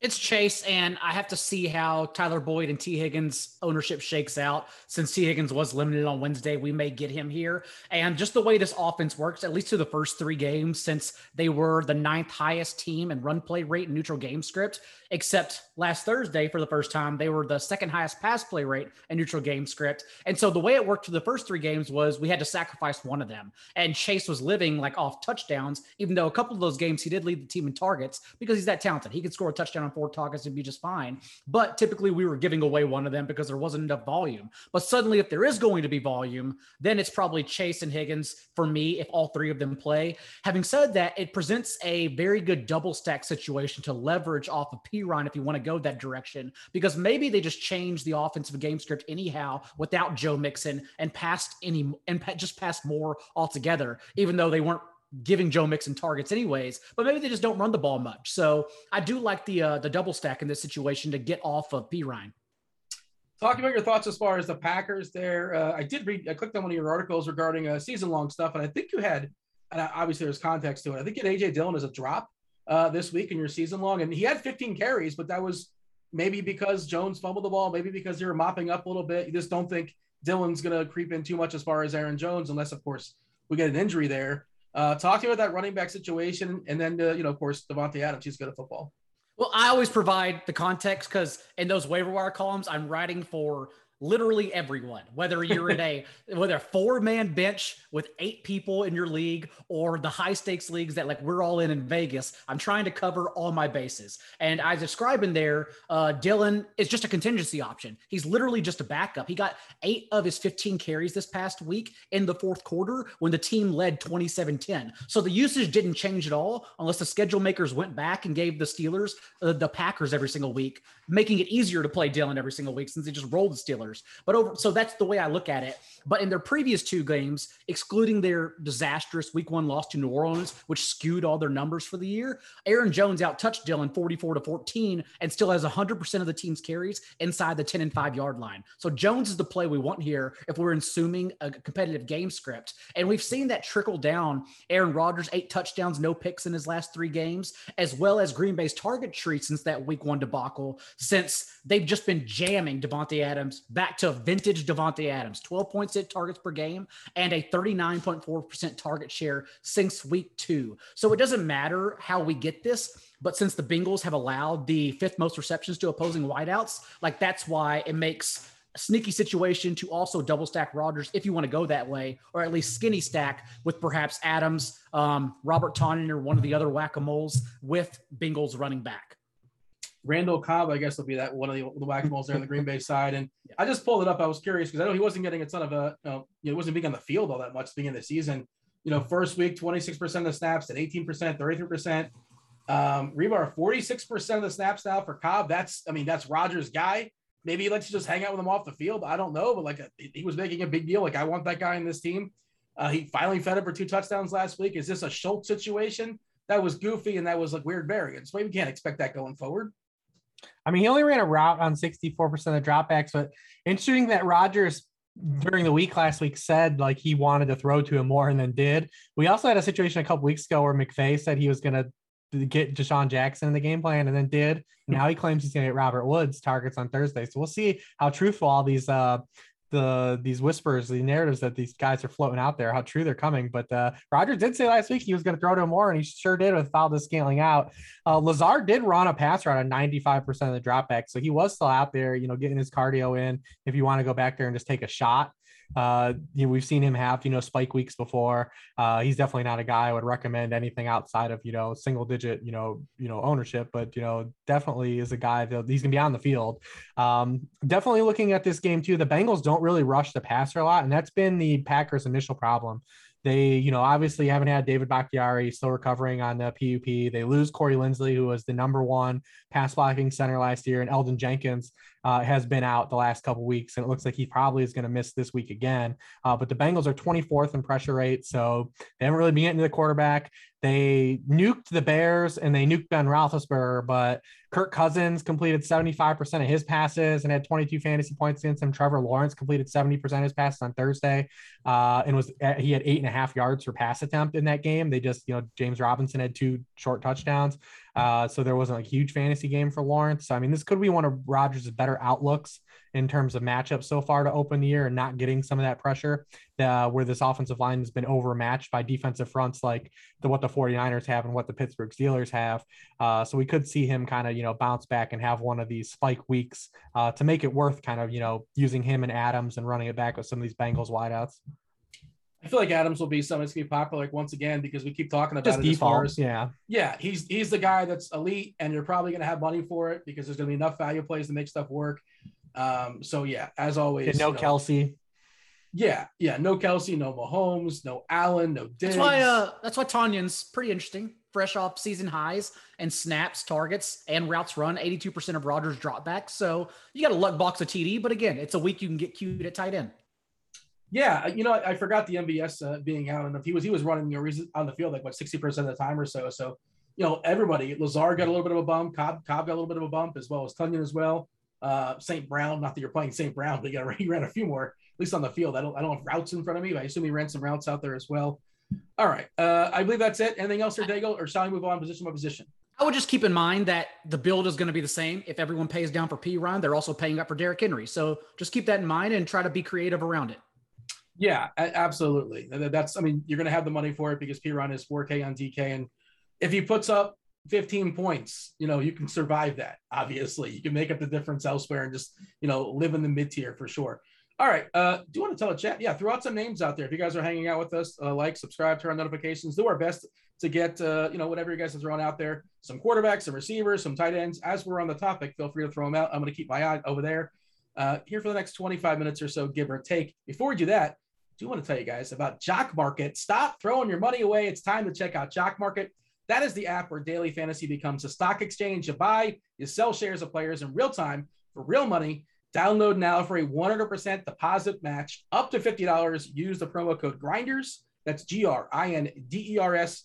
It's Chase, and I have to see how Tyler Boyd and Tee Higgins ownership shakes out. Since Tee Higgins was limited on Wednesday, we may get him here. And just the way this offense works, at least to the first three games, since they were the ninth highest team in run play rate and neutral game script, except last Thursday for the first time, they were the second highest pass play rate and neutral game script. And so the way it worked for the first three games was we had to sacrifice one of them. And Chase was living like off touchdowns, even though a couple of those games he did lead the team in targets because he's that talented. He could score a touchdown touchdown, four targets, and be just fine. But typically we were giving away one of them because there wasn't enough volume. But suddenly, if there is going to be volume, then it's probably Chase and Higgins for me if all three of them play. Having said that, it presents a very good double stack situation to leverage off of Perine if you want to go that direction, because maybe they just changed the offensive game script anyhow without Joe Mixon and passed any and just passed more altogether, even though they weren't giving Joe Mixon targets anyways, but maybe they just don't run the ball much. So I do like the uh, the double stack in this situation to get off of Perine. Talking about your thoughts as far as the Packers there, uh, I did read, I clicked on one of your articles regarding uh, season long stuff, and I think you had, and obviously there's context to it. I think you had AJ Dillon as a drop uh, this week in your season long, and he had 15 carries, but that was maybe because Jones fumbled the ball, maybe because they were mopping up a little bit. You just don't think Dillon's going to creep in too much as far as Aaron Jones, unless, of course, we get an injury there. Uh, talk to me about that running back situation, and then uh, you know, of course, Davante Adams. He's good at football. Well, I always provide the context because in those waiver wire columns, I'm writing for literally everyone whether you're in a whether a four man bench with eight people in your league or the high stakes leagues that like we're all in in vegas i'm trying to cover all my bases. And i describe in there uh dillon is just a contingency option. He's literally just a backup. He got eight of his 15 carries this past week in the fourth quarter when the team led 27-10 so the usage didn't change at all unless the schedule makers went back and gave the steelers uh, the packers every single week making it easier to play Dillon every single week since they just rolled the steelers but over, so that's the way I look at it. But in their previous two games, excluding their disastrous week one loss to New Orleans, which skewed all their numbers for the year, Aaron Jones out touched Dillon 44 to 14 and still has 100% of the team's carries inside the 10 and 5 yard line. So Jones is the play we want here if we're assuming a competitive game script. And we've seen that trickle down. Aaron Rodgers, eight touchdowns, no picks in his last three games, as well as Green Bay's target tree since that week one debacle, since they've just been jamming Davante Adams back to vintage Davante Adams, 12.6 targets per game and a 39.4% target share since week two. So it doesn't matter how we get this, but since the Bengals have allowed the fifth most receptions to opposing wideouts, like that's why it makes a sneaky situation to also double stack Rodgers if you want to go that way, or at least skinny stack with perhaps Adams, um, Robert Tonyan, or one of the other whack a moles with Bengals running back. Randall Cobb, I guess, will be that one of the, the whack balls there on the Green Bay side. And. I just pulled it up. I was curious because I know he wasn't getting a ton of a, you know, he wasn't being on the field all that much beginning of the season. You know, first week, 26% of the snaps at 18%, 33%. Um, Hribar, 46% of the snaps now for Cobb. That's, I mean, that's Rodgers' guy. Maybe he lets you just hang out with him off the field. I don't know, but like a, he was making a big deal. Like, I want that guy in this team. Uh, he finally fed up for two touchdowns last week. Is this a Schultz situation? That was goofy and that was like weird variance. Maybe we can't expect that going forward. I mean, he only ran a route on 64% of dropbacks, but interesting that Rodgers during the week last week said like he wanted to throw to him more and then did. We also had a situation a couple weeks ago where McVay said he was going to get DeSean Jackson in the game plan and then did. Now he claims he's going to get Robert Woods targets on Thursday. So we'll see how truthful all these uh, the these whispers, the narratives that these guys are floating out there, how true they're coming. But uh, Rodgers did say last week he was going to throw to him more, and he sure did with Valdes-Scantling out. Uh, Lazard did run a pass route on 95% of the dropback, so he was still out there, you know, getting his cardio in. If you want to go back there and just take a shot, uh, you know, we've seen him have, you know, spike weeks before. Uh, he's definitely not a guy I would recommend anything outside of, you know, single digit, you know, you know, ownership, but, you know, definitely is a guy that he's to be on the field. Um, definitely looking at this game too. The Bengals don't really rush the passer a lot, and that's been the Packers' initial problem. They, you know, obviously haven't had David Bakhtiari still recovering on the PUP. They lose Corey Linsley, who was the number one pass blocking center last year, and Elgton Jenkins uh, has been out the last couple weeks, and it looks like he probably is going to miss this week again. Uh, but the Bengals are 24th in pressure rate, so they haven't really been getting to the quarterback. They nuked the Bears and they nuked Ben Roethlisberger, but Kirk Cousins completed 75% of his passes and had 22 fantasy points against him. Trevor Lawrence completed 70% of his passes on Thursday, uh, and was he had eight and a half yards per pass attempt in that game. They just, you know, James Robinson had two short touchdowns. Uh, so there wasn't a huge fantasy game for Lawrence. So, I mean, this could be one of Rodgers' better outlooks in terms of matchups so far to open the year and not getting some of that pressure uh, where this offensive line has been overmatched by defensive fronts like the what the 49ers have and what the Pittsburgh Steelers have. Uh, so we could see him kind of, you know, bounce back and have one of these spike weeks uh, to make it worth kind of, you know, using him and Adams and running it back with some of these Bengals wideouts. I feel like Adams will be something that's gonna be popular like once again because we keep talking about Just it default. as Yeah. yeah, he's he's the guy that's elite, and you're probably gonna have money for it because there's gonna be enough value plays to make stuff work. Um, so yeah, as always, And no you know, Kelce. Yeah, yeah, no Kelce, no Mahomes, no Allen, no Diggs. That's why uh that's why Tonyan's pretty interesting. Fresh off season highs and snaps, targets, and routes run. 82% of Rodgers dropbacks. So you got a luck box of TD, but again, it's a week you can get queued at tight end. Yeah, you know, I, I forgot the MVS uh, being out, and if he was he was running you know, on the field like what sixty percent of the time or so. So, you know, everybody, Lazard got a little bit of a bump, Cobb Cobb got a little bit of a bump as well as Tonyan as well. Uh, St. Brown, not that you're playing St. Brown, but he, got, he ran a few more at least on the field. I don't I don't have routes in front of me, but I assume he ran some routes out there as well. All right, uh, I believe that's it. Anything else, or Daigle, or shall we move on position by position? I would just keep in mind that the build is going to be the same. If everyone pays down for P Ron, they're also paying up for Derrick Henry. So just keep that in mind and try to be creative around it. Yeah, absolutely. That's I mean, you're going to have the money for it because Perine is 4K on DK, and if he puts up 15 points, you know, you can survive that. Obviously, you can make up the difference elsewhere and just you know live in the mid tier for sure. All right. Uh, do you want to tell a chat? Yeah, throw out some names out there. If you guys are hanging out with us, uh, like, subscribe, turn on notifications. Do our best to get uh, you know whatever you guys are throwing out there. Some quarterbacks, some receivers, some tight ends. As we're on the topic, feel free to throw them out. I'm going to keep my eye over there. Uh, here for the next 25 minutes or so, give or take. Before we do that, do want to tell you guys about Jock Market. Stop throwing your money away. It's time to check out Jock Market. That is the app where daily fantasy becomes a stock exchange. You buy, you sell shares of players in real time for real money. Download now for a 100% deposit match up to $50. Use the promo code GRINDERS. That's G R I N D E R S.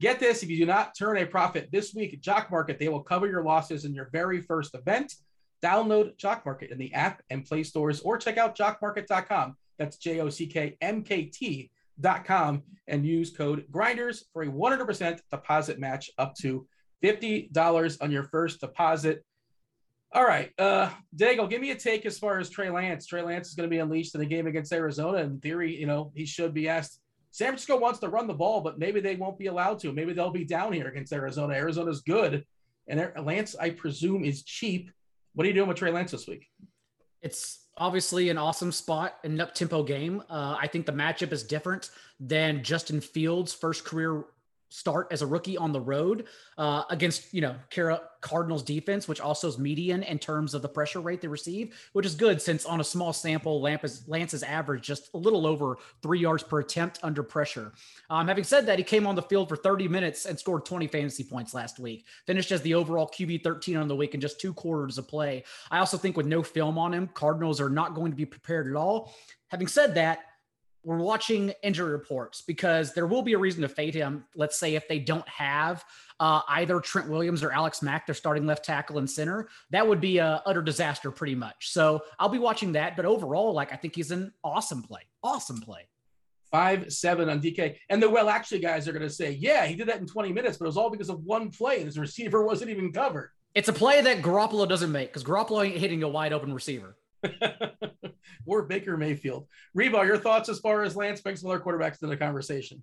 Get this if you do not turn a profit this week at Jock Market, they will cover your losses in your very first event. Download Jock Market in the app and Play stores or check out jockmarket.com. That's J O C K M K T.com and use code GRINDERS for a 100% deposit match up to $50 on your first deposit. All right. Uh Daigle, give me a take as far as Trey Lance. Trey Lance is going to be unleashed in a game against Arizona. In theory, you know, he should be asked. San Francisco wants to run the ball, but maybe they won't be allowed to. Maybe they'll be down here against Arizona. Arizona's good. And Lance, I presume, is cheap. What are you doing with Trey Lance this week? It's obviously an awesome spot, an up tempo game. Uh, I think the matchup is different than Justin Fields' first career start as a rookie on the road uh, against, you know, Cara Cardinals defense, which also is median in terms of the pressure rate they receive, which is good since on a small sample, Lance's, Lance's average just a little over three yards per attempt under pressure. Um, having said that, he came on the field for 30 minutes and scored 20 fantasy points last week, finished as the overall QB 13 on the week in just two quarters of play. I also think with no film on him, Cardinals are not going to be prepared at all. Having said that, we're watching injury reports because there will be a reason to fade him. Let's say if they don't have uh, either Trent Williams or Alex Mack, their starting left tackle and center, that would be a utter disaster pretty much. So I'll be watching that. But overall, like I think he's an awesome play. Awesome play. Five seven on DK, and the well actually guys are going to say, yeah, he did that in 20 minutes, but it was all because of one play, and his receiver wasn't even covered. It's a play that Garoppolo doesn't make because Garoppolo ain't hitting a wide open receiver. or Baker Mayfield. Hribar, your thoughts as far as Lance brings other quarterbacks into the conversation?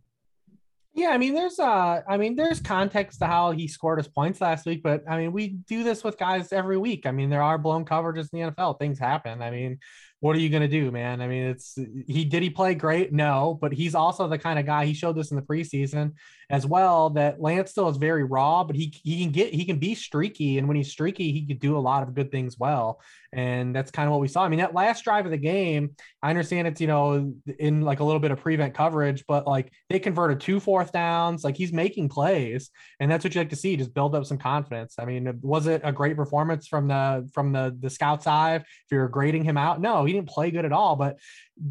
Yeah, I mean, there's uh, I mean, there's context to how he scored his points last week, but I mean, we do this with guys every week. I mean, there are blown coverages in the NFL. Things happen. I mean, what are you gonna do, man? I mean, it's he did he play great? No, but he's also the kind of guy. He showed this in the preseason as well that Lance still is very raw, but he he can get he can be streaky, and when he's streaky, he could do a lot of good things well. And that's kind of what we saw. I mean, that last drive of the game, I understand it's you know in like a little bit of prevent coverage, but like they converted two fourth downs. Like he's making plays, and that's what you like to see. Just build up some confidence. I mean, was it a great performance from the from the the scout's eye? If you're grading him out, no, he didn't play good at all. But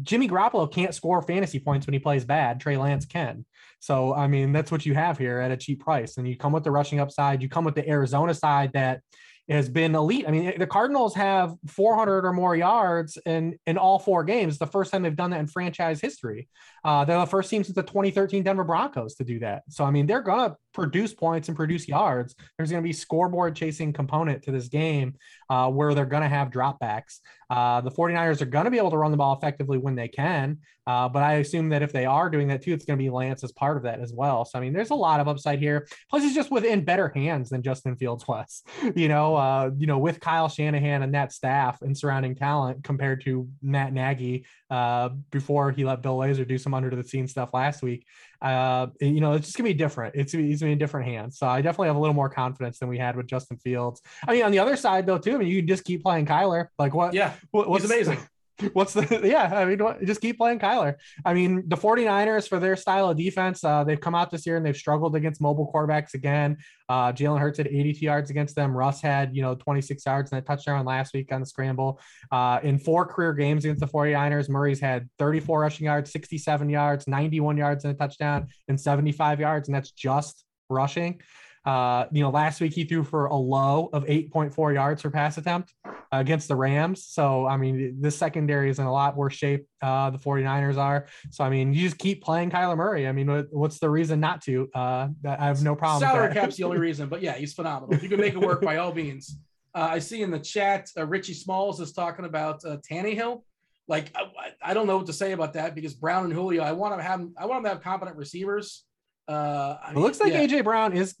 Jimmy Garoppolo can't score fantasy points when he plays bad. Trey Lance can. So I mean, that's what you have here at a cheap price, and you come with the rushing upside. You come with the Arizona side that has been elite. I mean, the Cardinals have 400 or more yards in in all four games. The first time they've done that in franchise history. Uh, they're the first team since the 2013 Denver Broncos to do that. So I mean, they're gonna produce points and produce yards. There's going to be scoreboard chasing component to this game uh, where they're going to have dropbacks. Uh, the 49ers are going to be able to run the ball effectively when they can. Uh, but I assume that if they are doing that too, it's going to be Lance as part of that as well. So, I mean, there's a lot of upside here. Plus, he's just within better hands than Justin Fields was, you know, uh, you know, with Kyle Shanahan and that staff and surrounding talent compared to Matt Nagy uh, before he let Bill Lazor do some under the scene stuff last week. Uh, you know, it's just gonna be different. It's, it's gonna be in different hands. So I definitely have a little more confidence than we had with Justin Fields. I mean, on the other side though, too, I mean, you can just keep playing Kyler. Like what? Yeah, what, what's amazing. What's the yeah? I mean, just keep playing Kyler. I mean, the 49ers for their style of defense, uh, they've come out this year and they've struggled against mobile quarterbacks again. Uh, Jalen Hurts had 82 yards against them. Russ had, you know, 26 yards and a touchdown last week on the scramble. Uh, in four career games against the 49ers, Murray's had 34 rushing yards, 67 yards, 91 yards and a touchdown, and 75 yards. And that's just rushing. Uh, you know, last week he threw for a low of 8.4 yards per pass attempt against the Rams. So, I mean, this secondary is in a lot worse shape. Uh, the 49ers are. So, I mean, you just keep playing Kyler Murray. I mean, what's the reason not to? Uh, I have no problem. Salary cap's the only reason, but yeah, he's phenomenal. If you can make it work, by all means. Uh, I see in the chat, uh, Richie Smalls is talking about uh, Tannehill. Like, I, I, don't know what to say about that because Brown and Julio, I want to have, I want them to have competent receivers. Uh, I mean, it looks like yeah. AJ Brown is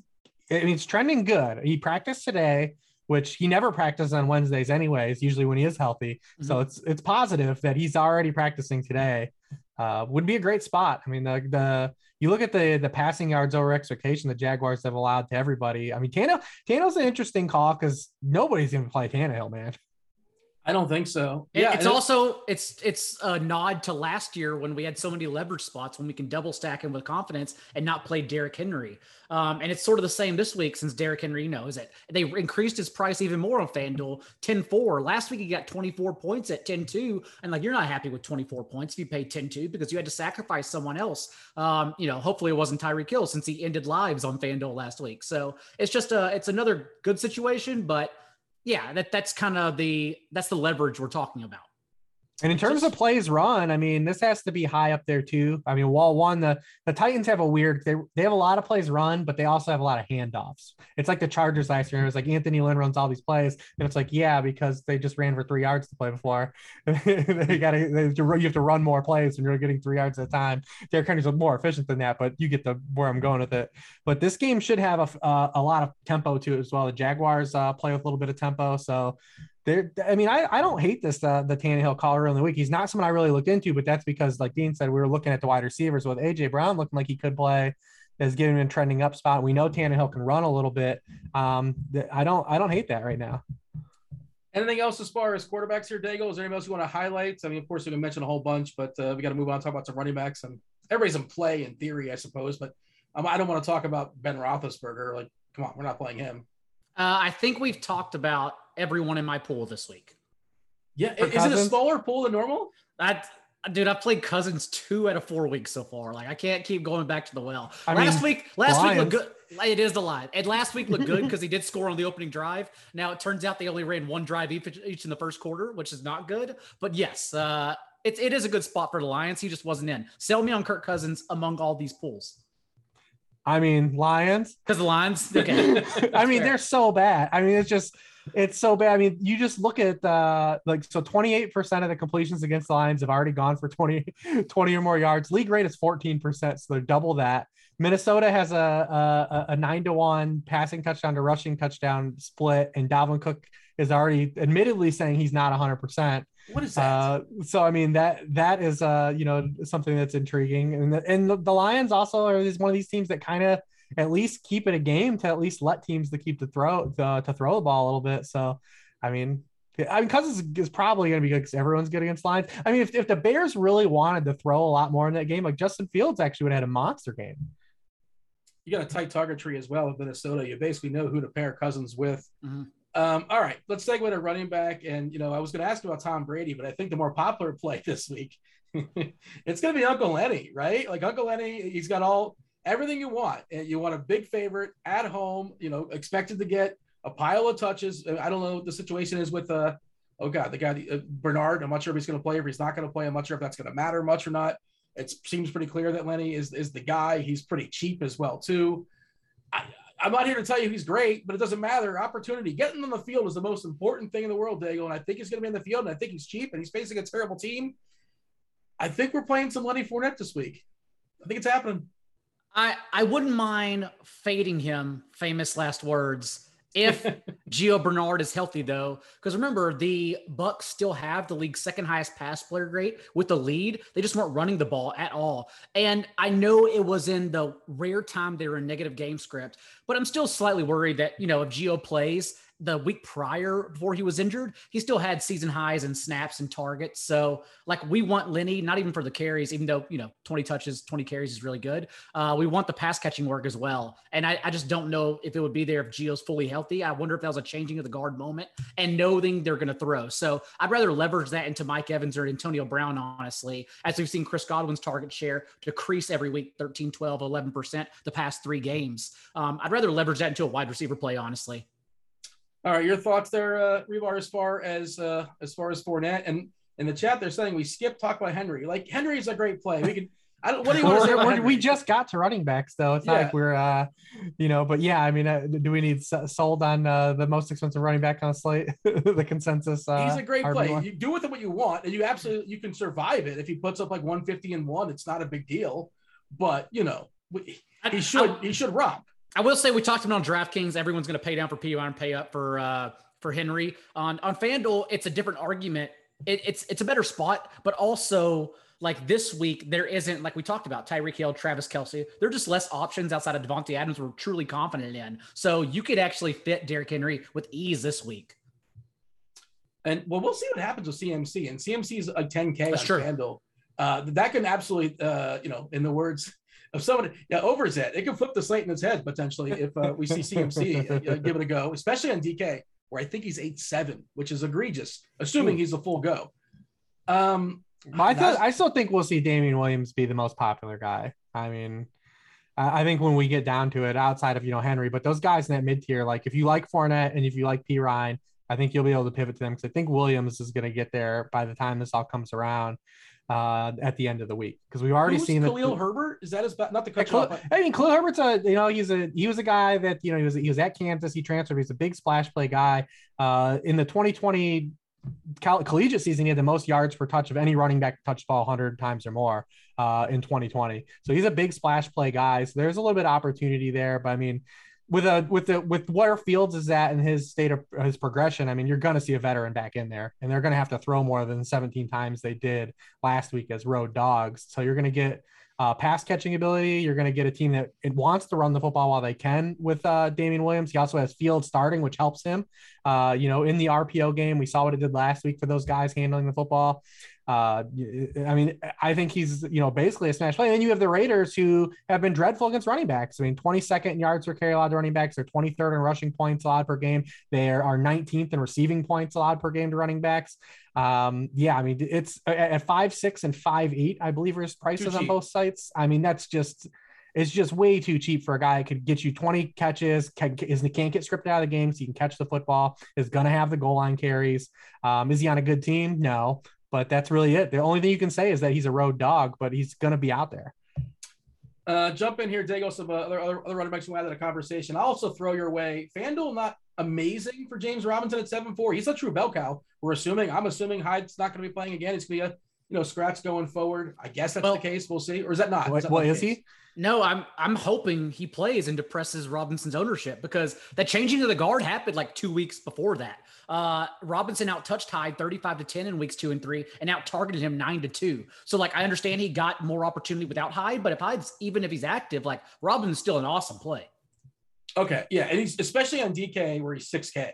I mean, it's trending good. He practiced today, which he never practices on Wednesdays, anyways. Usually when he is healthy, mm-hmm. so it's it's positive that he's already practicing today. Uh, would be a great spot. I mean, the the you look at the the passing yards over expectation the Jaguars have allowed to everybody. I mean, Tannehill Tannehill's an interesting call because nobody's going to play Tannehill, man. I don't think so. Yeah, it's also it's it's a nod to last year when we had so many leverage spots when we can double stack him with confidence and not play Derrick Henry. Um, and it's sort of the same this week since Derrick Henry knows it. They increased his price even more on FanDuel 10-4. Last week he got 24 points at 10-2. And like you're not happy with 24 points if you paid 10-2 because you had to sacrifice someone else. Um, you know, hopefully it wasn't Tyreek Hill since he ended lives on FanDuel last week. So it's just a it's another good situation, but yeah, that that's kind of the that's the leverage we're talking about. And in terms of plays run, I mean, this has to be high up there too. I mean, wall one, the the Titans have a weird. They they have a lot of plays run, but they also have a lot of handoffs. It's like the Chargers last year. It was like Anthony Lynn runs all these plays, and it's like yeah, because they just ran for three yards to play before. they got to you have to run more plays when you're getting three yards at a time. Derrick Henry's more efficient than that, but you get the where I'm going with it. But this game should have a uh, a lot of tempo to it as well. The Jaguars uh, play with a little bit of tempo, so there, I mean, I, I don't hate this uh, the Tannehill call early in the week. He's not someone I really looked into, but that's because, like Dean said, we were looking at the wide receivers with AJ Brown looking like he could play, is getting him in trending up spot. We know Tannehill can run a little bit. Um, I don't I don't hate that right now. Anything else as far as quarterbacks here, Daigle? Is there anything else you want to highlight? I mean, of course, we can mention a whole bunch, but uh, we got to move on talk about some running backs and everybody's in play in theory, I suppose. But um, I don't want to talk about Ben Roethlisberger. Like, come on, we're not playing him. Uh, I think we've talked about everyone in my pool this week. Yeah, is Cousins? it a smaller pool than normal? That dude, I've played Cousins two out of four weeks so far. Like I can't keep going back to the well. I last mean, week, last Lions. week looked good. It is the line. And last week looked good because he did score on the opening drive. Now it turns out they only ran one drive each, in the first quarter, which is not good. But yes, uh, it, it is a good spot for the Lions. He just wasn't in. Sell me on Kirk Cousins among all these pools. I mean, Lions. Because the Lions, okay. I mean, fair. they're so bad. I mean, it's just it's so bad. I mean, you just look at uh like so 28% of the completions against the Lions have already gone for 20, 20 or more yards. League rate is 14%, so they're double that. Minnesota has a, a, a nine to one passing touchdown to rushing touchdown split, and Dalvin Cook is already admittedly saying he's not 100. percent What is that? Uh, so I mean that that is uh you know something that's intriguing, and the, and the, the Lions also are one of these teams that kind of at least keep it a game to at least let teams to keep the throw to, to throw the ball a little bit. So, I mean, I mean, Cousins is probably going to be good because everyone's good against Lions. I mean, if, if the Bears really wanted to throw a lot more in that game, like Justin Fields actually would have had a monster game. You got a tight target tree as well with Minnesota. You basically know who to pair Cousins with. Mm-hmm. Um, all right, let's segue to running back. And, you know, I was going to ask about Tom Brady, but I think the more popular play this week, it's going to be Uncle Lenny, right? Like Uncle Lenny, he's got all everything you want. You want a big favorite at home, you know, expected to get a pile of touches. I don't know what the situation is with, uh, oh God, the guy, uh, Bernard. I'm not sure if he's going to play, if he's not going to play. I'm not sure if that's going to matter much or not. It seems pretty clear that Lenny is, is the guy. He's pretty cheap as well, too. I, I'm not here to tell you he's great, but it doesn't matter. Opportunity, getting on the field is the most important thing in the world, Daigle. And I think he's going to be in the field, and I think he's cheap, and he's facing a terrible team. I think we're playing some Lenny Fournette this week. I think it's happening. I I wouldn't mind fading him. Famous last words. If Gio Bernard is healthy, though, because remember the Bucs still have the league's second highest pass player rate with the lead. They just weren't running the ball at all. And I know it was in the rare time they were in negative game script, but I'm still slightly worried that you know if Gio plays, the week prior before he was injured, he still had season highs and snaps and targets. So like we want Lenny, not even for the carries, even though, you know, 20 touches, 20 carries is really good. Uh, we want the pass catching work as well. And I, I just don't know if it would be there if Gio's fully healthy. I wonder if that was a changing of the guard moment and knowing they're going to throw. So I'd rather leverage that into Mike Evans or Antonio Brown, honestly, as we've seen Chris Godwin's target share decrease every week, 13, 12, 11% the past three games. Um, I'd rather leverage that into a wide receiver play, honestly. All right, your thoughts there, uh, Hribar, as far as uh, as far as Fournette and in the chat, they're saying we skip talk about Henry. Like Henry's a great play. We could. I don't. What do you want to say? About we just got to running backs, though. It's not yeah. like we're, uh, you know. But yeah, I mean, uh, do we need sold on uh, the most expensive running back on the slate? the consensus. Uh, He's a great play. You do with him what you want, and you absolutely you can survive it. If he puts up like 150 and one, it's not a big deal. But you know, he should he should rock. I will say we talked about on DraftKings. Everyone's going to pay down for PUI and pay up for uh, for Henry. On on FanDuel, it's a different argument. It, it's it's a better spot, but also like this week there isn't like we talked about Tyreek Hill, Travis Kelce. There are just less options outside of Davante Adams. We're truly confident in. So you could actually fit Derrick Henry with ease this week. And well, we'll see what happens with CMC. And CMC is like 10K That's on true. FanDuel. Uh, that can absolutely, uh, you know, in the words if somebody, yeah, Overzet, it can flip the slate in his head potentially if uh, we see CMC uh, give it a go, especially on DK, where I think he's eight seven, which is egregious, assuming Ooh. he's a full go. Um, I thought I still think we'll see Damien Williams be the most popular guy. I mean, I think when we get down to it, outside of you know Henry, but those guys in that mid tier, like if you like Fournette and if you like Perine, I think you'll be able to pivot to them because I think Williams is going to get there by the time this all comes around uh, at the end of the week because we've already Who's seen Khalil that, Herbert. Is that his not the coach? I mean, Khalil Herbert's a you know he's a he was a guy that you know he was he was at Kansas. He transferred. He's a big splash play guy. Uh, in the 2020 collegiate season, he had the most yards per touch of any running back touched ball 100 times or more uh, in 2020. So he's a big splash play guy. So there's a little bit of opportunity there. But I mean, with a with the with where Fields is at in his state of his progression, I mean, you're going to see a veteran back in there, and they're going to have to throw more than 17 times they did last week as road dogs. So you're going to get uh, pass catching ability. You're going to get a team that it wants to run the football while they can with uh, Damien Williams. He also has field starting, which helps him. Uh, you know, in the RPO game, we saw what it did last week for those guys handling the football. Uh, I mean, I think he's, you know, basically a smash play. And then you have the Raiders who have been dreadful against running backs. I mean, 22nd in yards per carry allowed to running backs. They're 23rd in rushing points allowed per game. They are 19th in receiving points allowed per game to running backs. Um, yeah, I mean, it's at five, six and five, eight, I believe his prices on both sites. I mean, that's just, it's just way too cheap for a guy who could get you 20 catches, can, is, can't get scripted out of the game, so you can catch the football, is going to have the goal line carries. Um, is he on a good team? No but that's really it. The only thing you can say is that he's a road dog, but he's going to be out there. Uh, jump in here, Daigle. Some uh, other, other other running backs who added a conversation. I'll also throw your way. FanDuel not amazing for James Robinson at seven four. He's a true bell cow. We're assuming. I'm assuming Hyde's not going to be playing again. It's going to be a you know scratch going forward. I guess that's well, the case. We'll see. Or is that not? What, is, that what is he? No, I'm I'm hoping he plays and depresses Robinson's ownership because that changing of the guard happened like two weeks before that. Uh, Robinson out touched Hyde 35 to 10 in weeks two and three and out targeted him nine to two. So like I understand he got more opportunity without Hyde, but if Hyde's even if he's active, like Robinson's still an awesome play. Okay, yeah, and he's especially on DK where he's six K.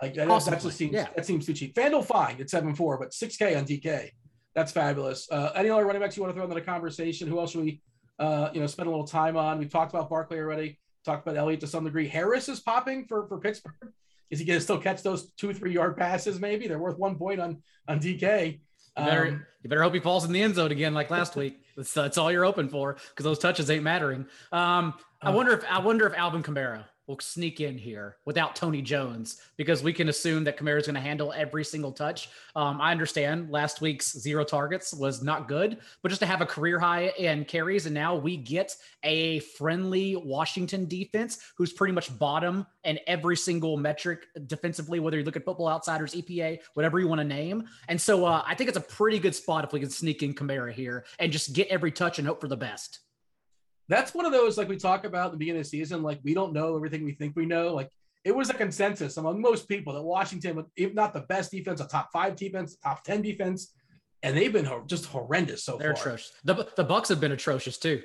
Like that, awesome just seems yeah. that seems too cheap. FanDuel fine at seven four, but six K on DK. That's fabulous. Uh, any other running backs you want to throw into the conversation? Who else should we, uh, you know, spend a little time on? We've talked about Barkley already. Talked about Elliott to some degree. Harris is popping for for Pittsburgh. Is he going to still catch those two, three yard passes? Maybe they're worth one point on on DK. You better, um, you better hope he falls in the end zone again like last week. That's, that's all you're open for because those touches ain't mattering. Um, I uh, wonder if I wonder if Alvin Kamara will sneak in here without Tony Jones because we can assume that Kamara is going to handle every single touch. Um, I understand last week's zero targets was not good, but just to have a career high in carries, and now we get a friendly Washington defense who's pretty much bottom in every single metric defensively, whether you look at Football Outsiders, EPA, whatever you want to name. And so uh, I think it's a pretty good spot if we can sneak in Kamara here and just get every touch and hope for the best that's one of those like we talk about the beginning of the season. Like we don't know everything we think we know. Like it was a consensus among most people that Washington, if not the best defense, a top five defense, top ten defense, and they've been just horrendous so They're far. atrocious. The the Bucs have been atrocious too.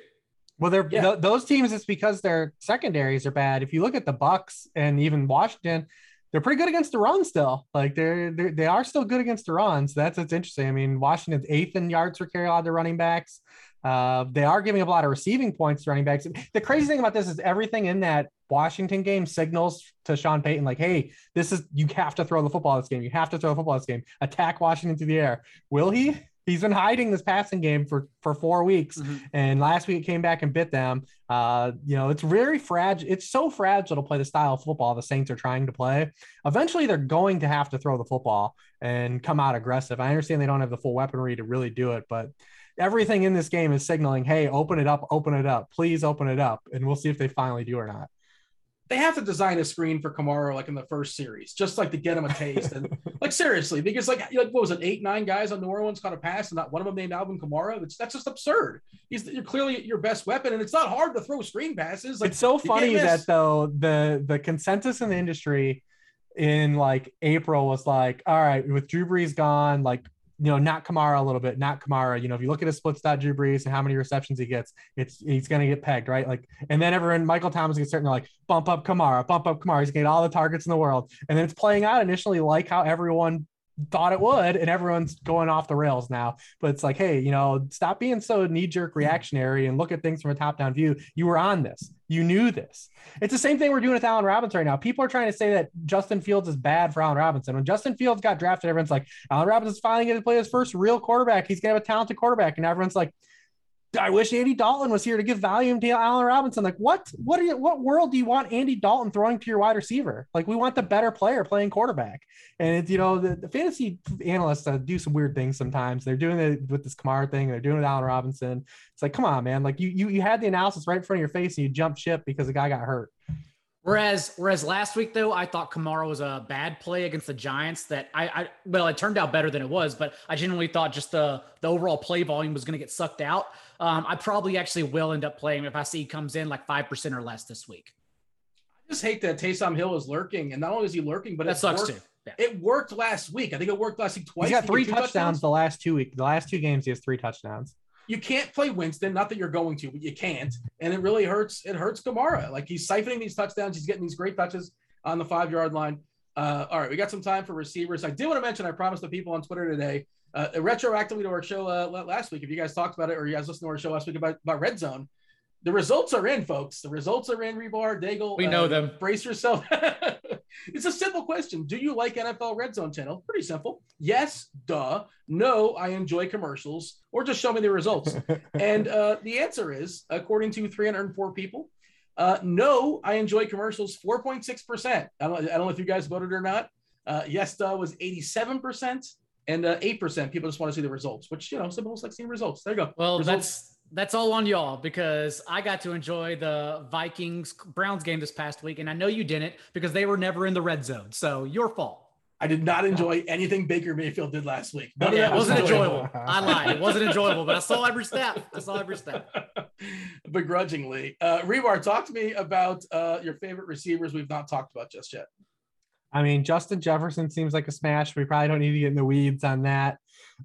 Well, they're Yeah. th- those teams. It's because their secondaries are bad. If you look at the Bucs and even Washington, they're pretty good against the run still. Like they're, they're they are still good against the runs. That's what's interesting. I mean, Washington's eighth in yards per carry, a lot of their running backs. Uh, they are giving up a lot of receiving points to running backs. The crazy thing about this is everything in that Washington game signals to Sean Payton, like, hey, this is you have to throw the football this game. You have to throw the football this game. Attack Washington through the air. Will he? He's been hiding this passing game for for four weeks, Mhm. and last week it came back and bit them. Uh, you know, it's very fragile. It's so fragile to play the style of football the Saints are trying to play. Eventually, they're going to have to throw the football and come out aggressive. I understand they don't have the full weaponry to really do it, but everything in this game is signaling, "Hey, open it up, open it up, please open it up," and we'll see if they finally do or not. They have to design a screen for Kamara like in the first series, just like to get him a taste. And like seriously, because like, like what was it, eight, nine guys on New Orleans caught a pass and not one of them named Alvin Kamara? That's, that's just absurd. He's you're clearly your best weapon, and it's not hard to throw screen passes. Like it's so funny that though the the consensus in the industry in like April was like, all right, with Drew Brees gone, like you know, not Kamara a little bit, not Kamara. You know, if you look at his split stat Drew Brees and how many receptions he gets, it's he's gonna get pegged, right? Like, and then everyone, Michael Thomas gets certain, like, bump up Kamara, bump up Kamara. He's gonna get all the targets in the world, and then it's playing out initially like how everyone thought it would, and everyone's going off the rails now. But it's like, hey, you know, stop being so knee jerk mm-hmm. reactionary and look at things from a top down view. You were on this, you knew this. It's the same thing we're doing with Allen Robinson right now. People are trying to say that Justin Fields is bad for Allen Robinson. When Justin Fields got drafted, everyone's like, Allen Robinson's finally going to play his first real quarterback. He's going to have a talented quarterback. And everyone's like, I wish Andy Dalton was here to give value to Allen Robinson. Like, what? What are you? What world do you want Andy Dalton throwing to your wide receiver? Like, we want the better player playing quarterback. And it's you know the, the fantasy analysts uh, do some weird things sometimes. They're doing it with this Kamara thing. They're doing it with Allen Robinson. It's like, come on, man. Like you you you had the analysis right in front of your face and you jumped ship because the guy got hurt. Whereas, whereas last week though, I thought Kamara was a bad play against the Giants. That I, I well, it turned out better than it was, but I genuinely thought just the the overall play volume was going to get sucked out. Um, I probably actually will end up playing if I see he comes in like five percent or less this week. I just hate that Taysom Hill is lurking, and not only is he lurking, but That it sucks worked, too. Yeah. It worked last week. I think it worked last week twice. He's got three get two touchdowns the last two weeks. The last two games, he has three touchdowns. You can't play Winston. Not that you're going to, but you can't. And it really hurts. It hurts Kamara. Like he's siphoning these touchdowns. He's getting these great touches on the five yard line. Uh, all right, we got some time for receivers. I do want to mention. I promised the people on Twitter today, uh, retroactively to our show uh, last week. If you guys talked about it, or you guys listened to our show last week about, about Red Zone, the results are in, folks. The results are in. Hribar, Daigle. We know them. Brace yourself. it's a simple question. Do you like NFL Red Zone Channel? Pretty simple. Yes, duh. No, I enjoy commercials, or just show me the results. and uh, the answer is, according to 304 people, uh, no, I enjoy commercials 4.6%. I don't, I don't know if you guys voted or not. Uh, yes, duh was 87%, and uh, 8% people just want to see the results, which, you know, some people like seeing results. There you go. Well, Results. that's that's all on y'all because I got to enjoy the Vikings Browns game this past week, and I know you didn't because they were never in the red zone. So your fault. I did not enjoy anything Baker Mayfield did last week. None of that it was wasn't enjoyable. enjoyable. I lied. It wasn't enjoyable, but I saw every step. I saw every step. Begrudgingly. Uh, Hribar, talk to me about uh, your favorite receivers we've not talked about just yet. I mean, Justin Jefferson seems like a smash. We probably don't need to get in the weeds on that.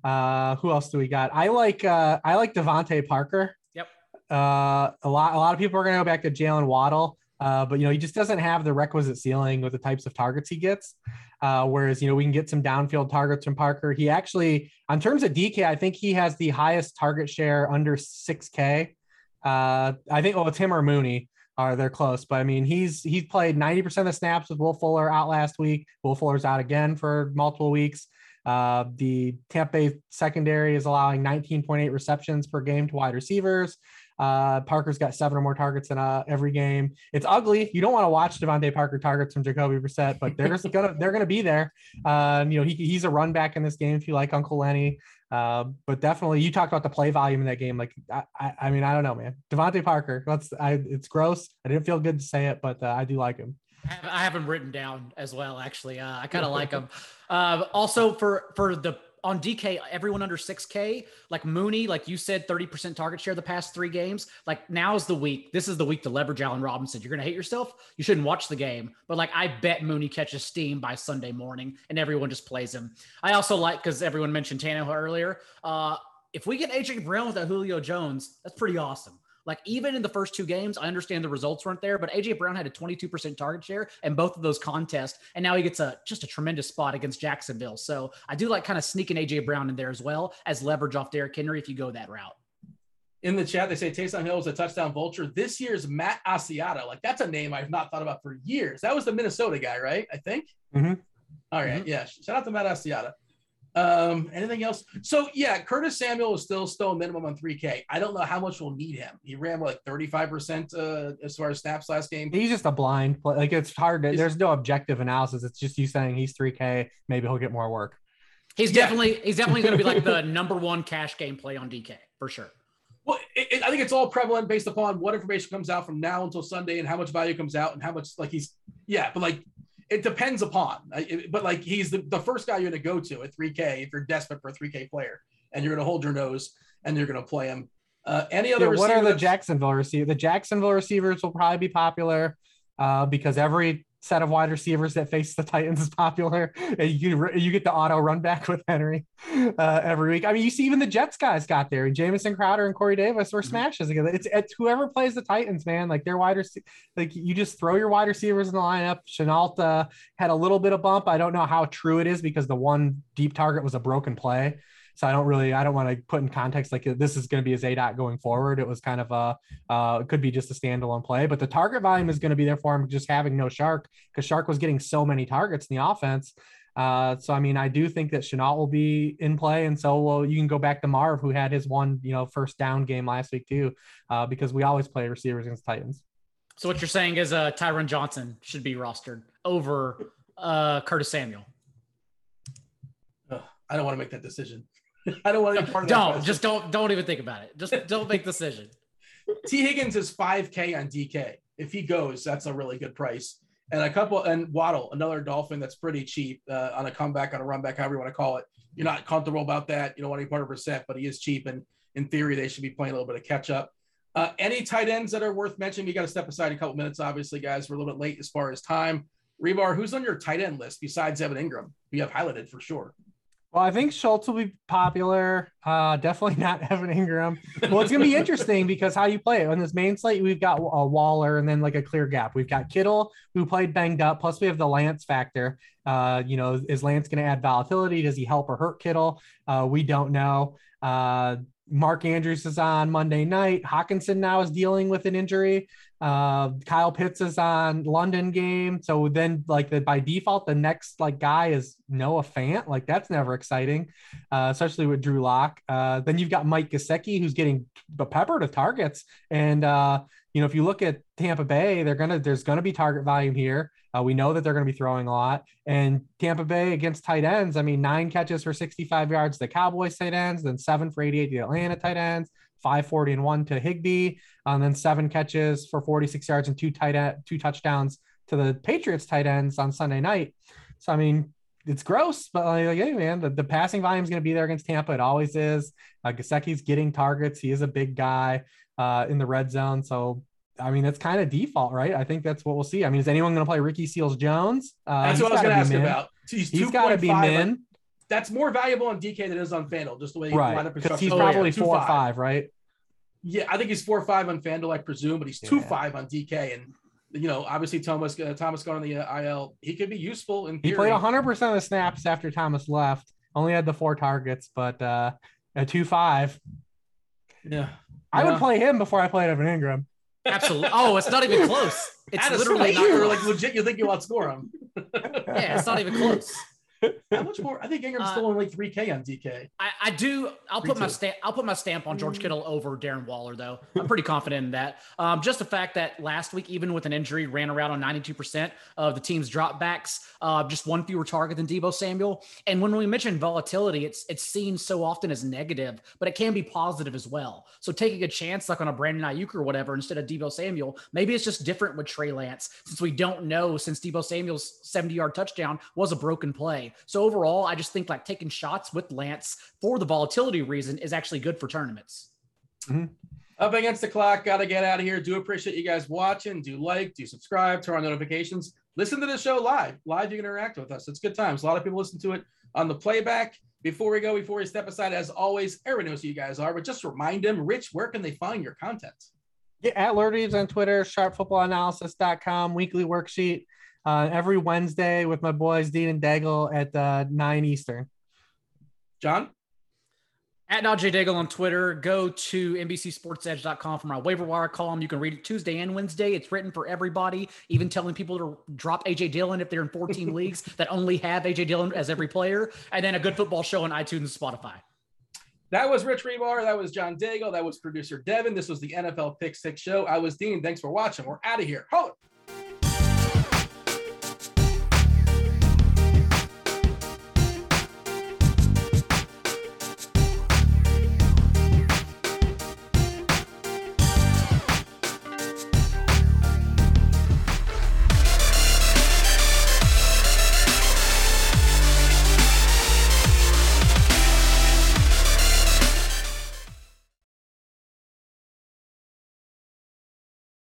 Uh, who else do we got? I like uh, I like DeVante Parker. Yep. Uh, a lot a lot of people are gonna go back to Jalen Waddle. Uh, but you know, he just doesn't have the requisite ceiling with the types of targets he gets. Uh, whereas, you know, we can get some downfield targets from Parker. He actually, on terms of DK, I think he has the highest target share under 6K. Uh, I think, well, it's him or Mooney. Are they're close, but I mean, he's he's played 90% of the snaps with Will Fuller out last week. Will Fuller's out again for multiple weeks. Uh, the Tampa Bay secondary is allowing 19.8 receptions per game to wide receivers. Uh, Parker's got seven or more targets in uh, every game. It's ugly. You don't want to watch DeVante Parker targets from Jacoby Brissett, but they're just gonna they're gonna be there. Um, you know, he, he's a run back in this game if you like Uncle Lenny. Uh, but definitely, you talked about the play volume in that game. Like, I, I, I mean, I don't know, man. DeVante Parker. Let's. I. It's gross. I didn't feel good to say it, but uh, I do like him. I have him written down as well. Actually, uh, I kind of like him. Uh, also, for for the on DK, everyone under 6K, like Mooney, like you said, 30% target share the past three games. Like now's the week. This is the week to leverage Allen Robinson. You're going to hate yourself. You shouldn't watch the game. But like I bet Mooney catches steam by Sunday morning and everyone just plays him. I also like, because everyone mentioned Tannehill earlier. Uh, if we get AJ Brown without Julio Jones, that's pretty awesome. Like even in the first two games, I understand the results weren't there, but AJ Brown had a 22% target share in both of those contests, and now he gets a just a tremendous spot against Jacksonville. So I do like kind of sneaking AJ Brown in there as well as leverage off Derrick Henry if you go that route. In the chat, they say Taysom Hill is a touchdown vulture. This year's Matt Asiata, like that's a name I've not thought about for years. That was the Minnesota guy, right? I think. Mm-hmm. All right, mm-hmm. yeah. Shout out to Matt Asiata. Um, anything else? So yeah, Curtis Samuel is still still a minimum on 3K. I don't know how much we'll need him. He ran like 35% uh, as far as snaps last game. He's just a blind play. Like it's hard to, there's no objective analysis. It's just you saying he's 3K, maybe he'll get more work. He's yeah. definitely he's definitely going to be like the number one cash game play on DK for sure. Well, it, it, I think it's all prevalent based upon what information comes out from now until Sunday and how much value comes out and how much like he's yeah, but like it depends upon, but like he's the, the first guy you're going to go to at 3K if you're desperate for a 3K player and you're going to hold your nose and you're going to play him. Uh, any other? Yeah, what are the Jacksonville receivers? The Jacksonville receivers will probably be popular uh, because every set of wide receivers that face the Titans is popular. And you you get the auto run back with Henry uh, every week. I mean, you see even the Jets guys got there. and Jamison Crowder and Corey Davis were mm-hmm. smashes together. It's, it's whoever plays the Titans, man. Like their wide receivers, like you just throw your wide receivers in the lineup. Shenault had a little bit of bump. I don't know how true it is because the one deep target was a broken play. So I don't really, I don't want to put in context like this is going to be a dot going forward. It was kind of a, uh, it could be just a standalone play, but the target volume is going to be there for him just having no Chark because Chark was getting so many targets in the offense. Uh, so I mean, I do think that Shenault will be in play, and so well, you can go back to Marv, who had his one, you know, first down game last week too, uh, because we always play receivers against Titans. So what you're saying is, uh, Tyron Johnson should be rostered over uh, Curtis Samuel. I don't want to make that decision. I don't want to be part of Don't just don't don't even think about it. Just don't make the decision. Tee Higgins is 5K on DK. If he goes, that's a really good price. And a couple and Waddle, another Dolphin that's pretty cheap uh, on a comeback, on a run back, however you want to call it. You're not comfortable about that. You don't want any part of percent, but he is cheap. And in theory, they should be playing a little bit of catch up. Uh, any tight ends that are worth mentioning? You got to step aside a couple minutes, obviously, guys. We're a little bit late as far as time. Hribar, who's on your tight end list besides Evan Engram? We have highlighted for sure. Well, I think Schultz will be popular. Uh, definitely not Evan Engram. Well, it's gonna be interesting because how you play it on this main slate, we've got a Waller and then like a clear gap. We've got Kittle who played banged up. Plus, we have the Lance factor. Uh, you know, is Lance going to add volatility? Does he help or hurt Kittle? Uh, we don't know. Uh, Mark Andrews is on Monday night. Hockenson now is dealing with an injury. Uh, Kyle Pitts is on London game. So then, like the, by default, the next like guy is Noah Fant. Like that's never exciting, uh, especially with Drew Lock. Uh, then you've got Mike Gesicki who's getting peppered of targets. And uh, you know, if you look at Tampa Bay, they're gonna there's gonna be target volume here. Uh, we know that they're going to be throwing a lot. And Tampa Bay against tight ends, I mean, nine catches for 65 yards, the Cowboys tight ends, then seven for 88, the Atlanta tight ends, 540 and one to Higbee, and then seven catches for 46 yards and two tight end, two touchdowns to the Patriots tight ends on Sunday night. So, I mean, it's gross, but like, hey, man, the, the passing volume is going to be there against Tampa. It always is. Uh, Gesicki's getting targets. He is a big guy uh, in the red zone. So I mean, that's kind of default, right? I think that's what we'll see. I mean, is anyone going to play Ricky Seals Jones? Uh, that's what I was going to ask min. about. He's, he's got to be min. That's more valuable on DK than it is on FanDuel, just the way right. Because he's oh, probably yeah. four or five, right? Yeah, I think he's four or five on FanDuel, I presume, but he's two yeah. five on DK, and you know, obviously Thomas uh, Thomas going on the uh, IL, he could be useful. In he played 100 percent of the snaps after Thomas left. Only had the four targets, but uh, a two five. Yeah, I yeah. would play him before I played Evan Engram. Absolutely. Oh, it's not even close. It's literally not close. like legit. You think you outscore him? yeah, it's not even close. How much more? I think Engram's Uh, still only 3K on DK. I, I do. I'll put my stamp. I'll put my stamp on George Kittle over Darren Waller, though. I'm pretty confident in that. Um, just the fact that last week, even with an injury, ran around on 92% of the team's dropbacks, uh, just one fewer target than Deebo Samuel. And when we mention volatility, it's it's seen so often as negative, but it can be positive as well. So taking a chance, like on a Brandon Aiyuk or whatever, instead of Deebo Samuel, maybe it's just different with Trey Lance, since we don't know since Deebo Samuel's 70 yard touchdown was a broken play. So overall, I just think like taking shots with Lance for the volatility reason is actually good for tournaments. Mm-hmm. Up against the clock. Got to get out of here. Do appreciate you guys watching. Do like, do subscribe, turn on notifications. Listen to the show live. Live, you can interact with us. It's good times. A lot of people listen to it on the playback. Before we go, before we step aside, as always, everyone knows who you guys are, but just remind them, Rich, where can they find your content? Yeah, at LordReebs on Twitter, sharpfootballanalysis.com, weekly worksheet uh, every Wednesday with my boys Dean and Daigle at uh, 9 Eastern. John? At Najee Daigle on Twitter, go to NBCSportsEdge.com for my waiver wire column. You can read it Tuesday and Wednesday. It's written for everybody, even telling people to drop AJ Dillon if they're in 14 leagues that only have AJ Dillon as every player. And then a good football show on iTunes and Spotify. That was Rich Hribar. That was John Daigle. That was producer Devin. This was the NFL Pick Six Show. I was Dean. Thanks for watching. We're out of here. Hold.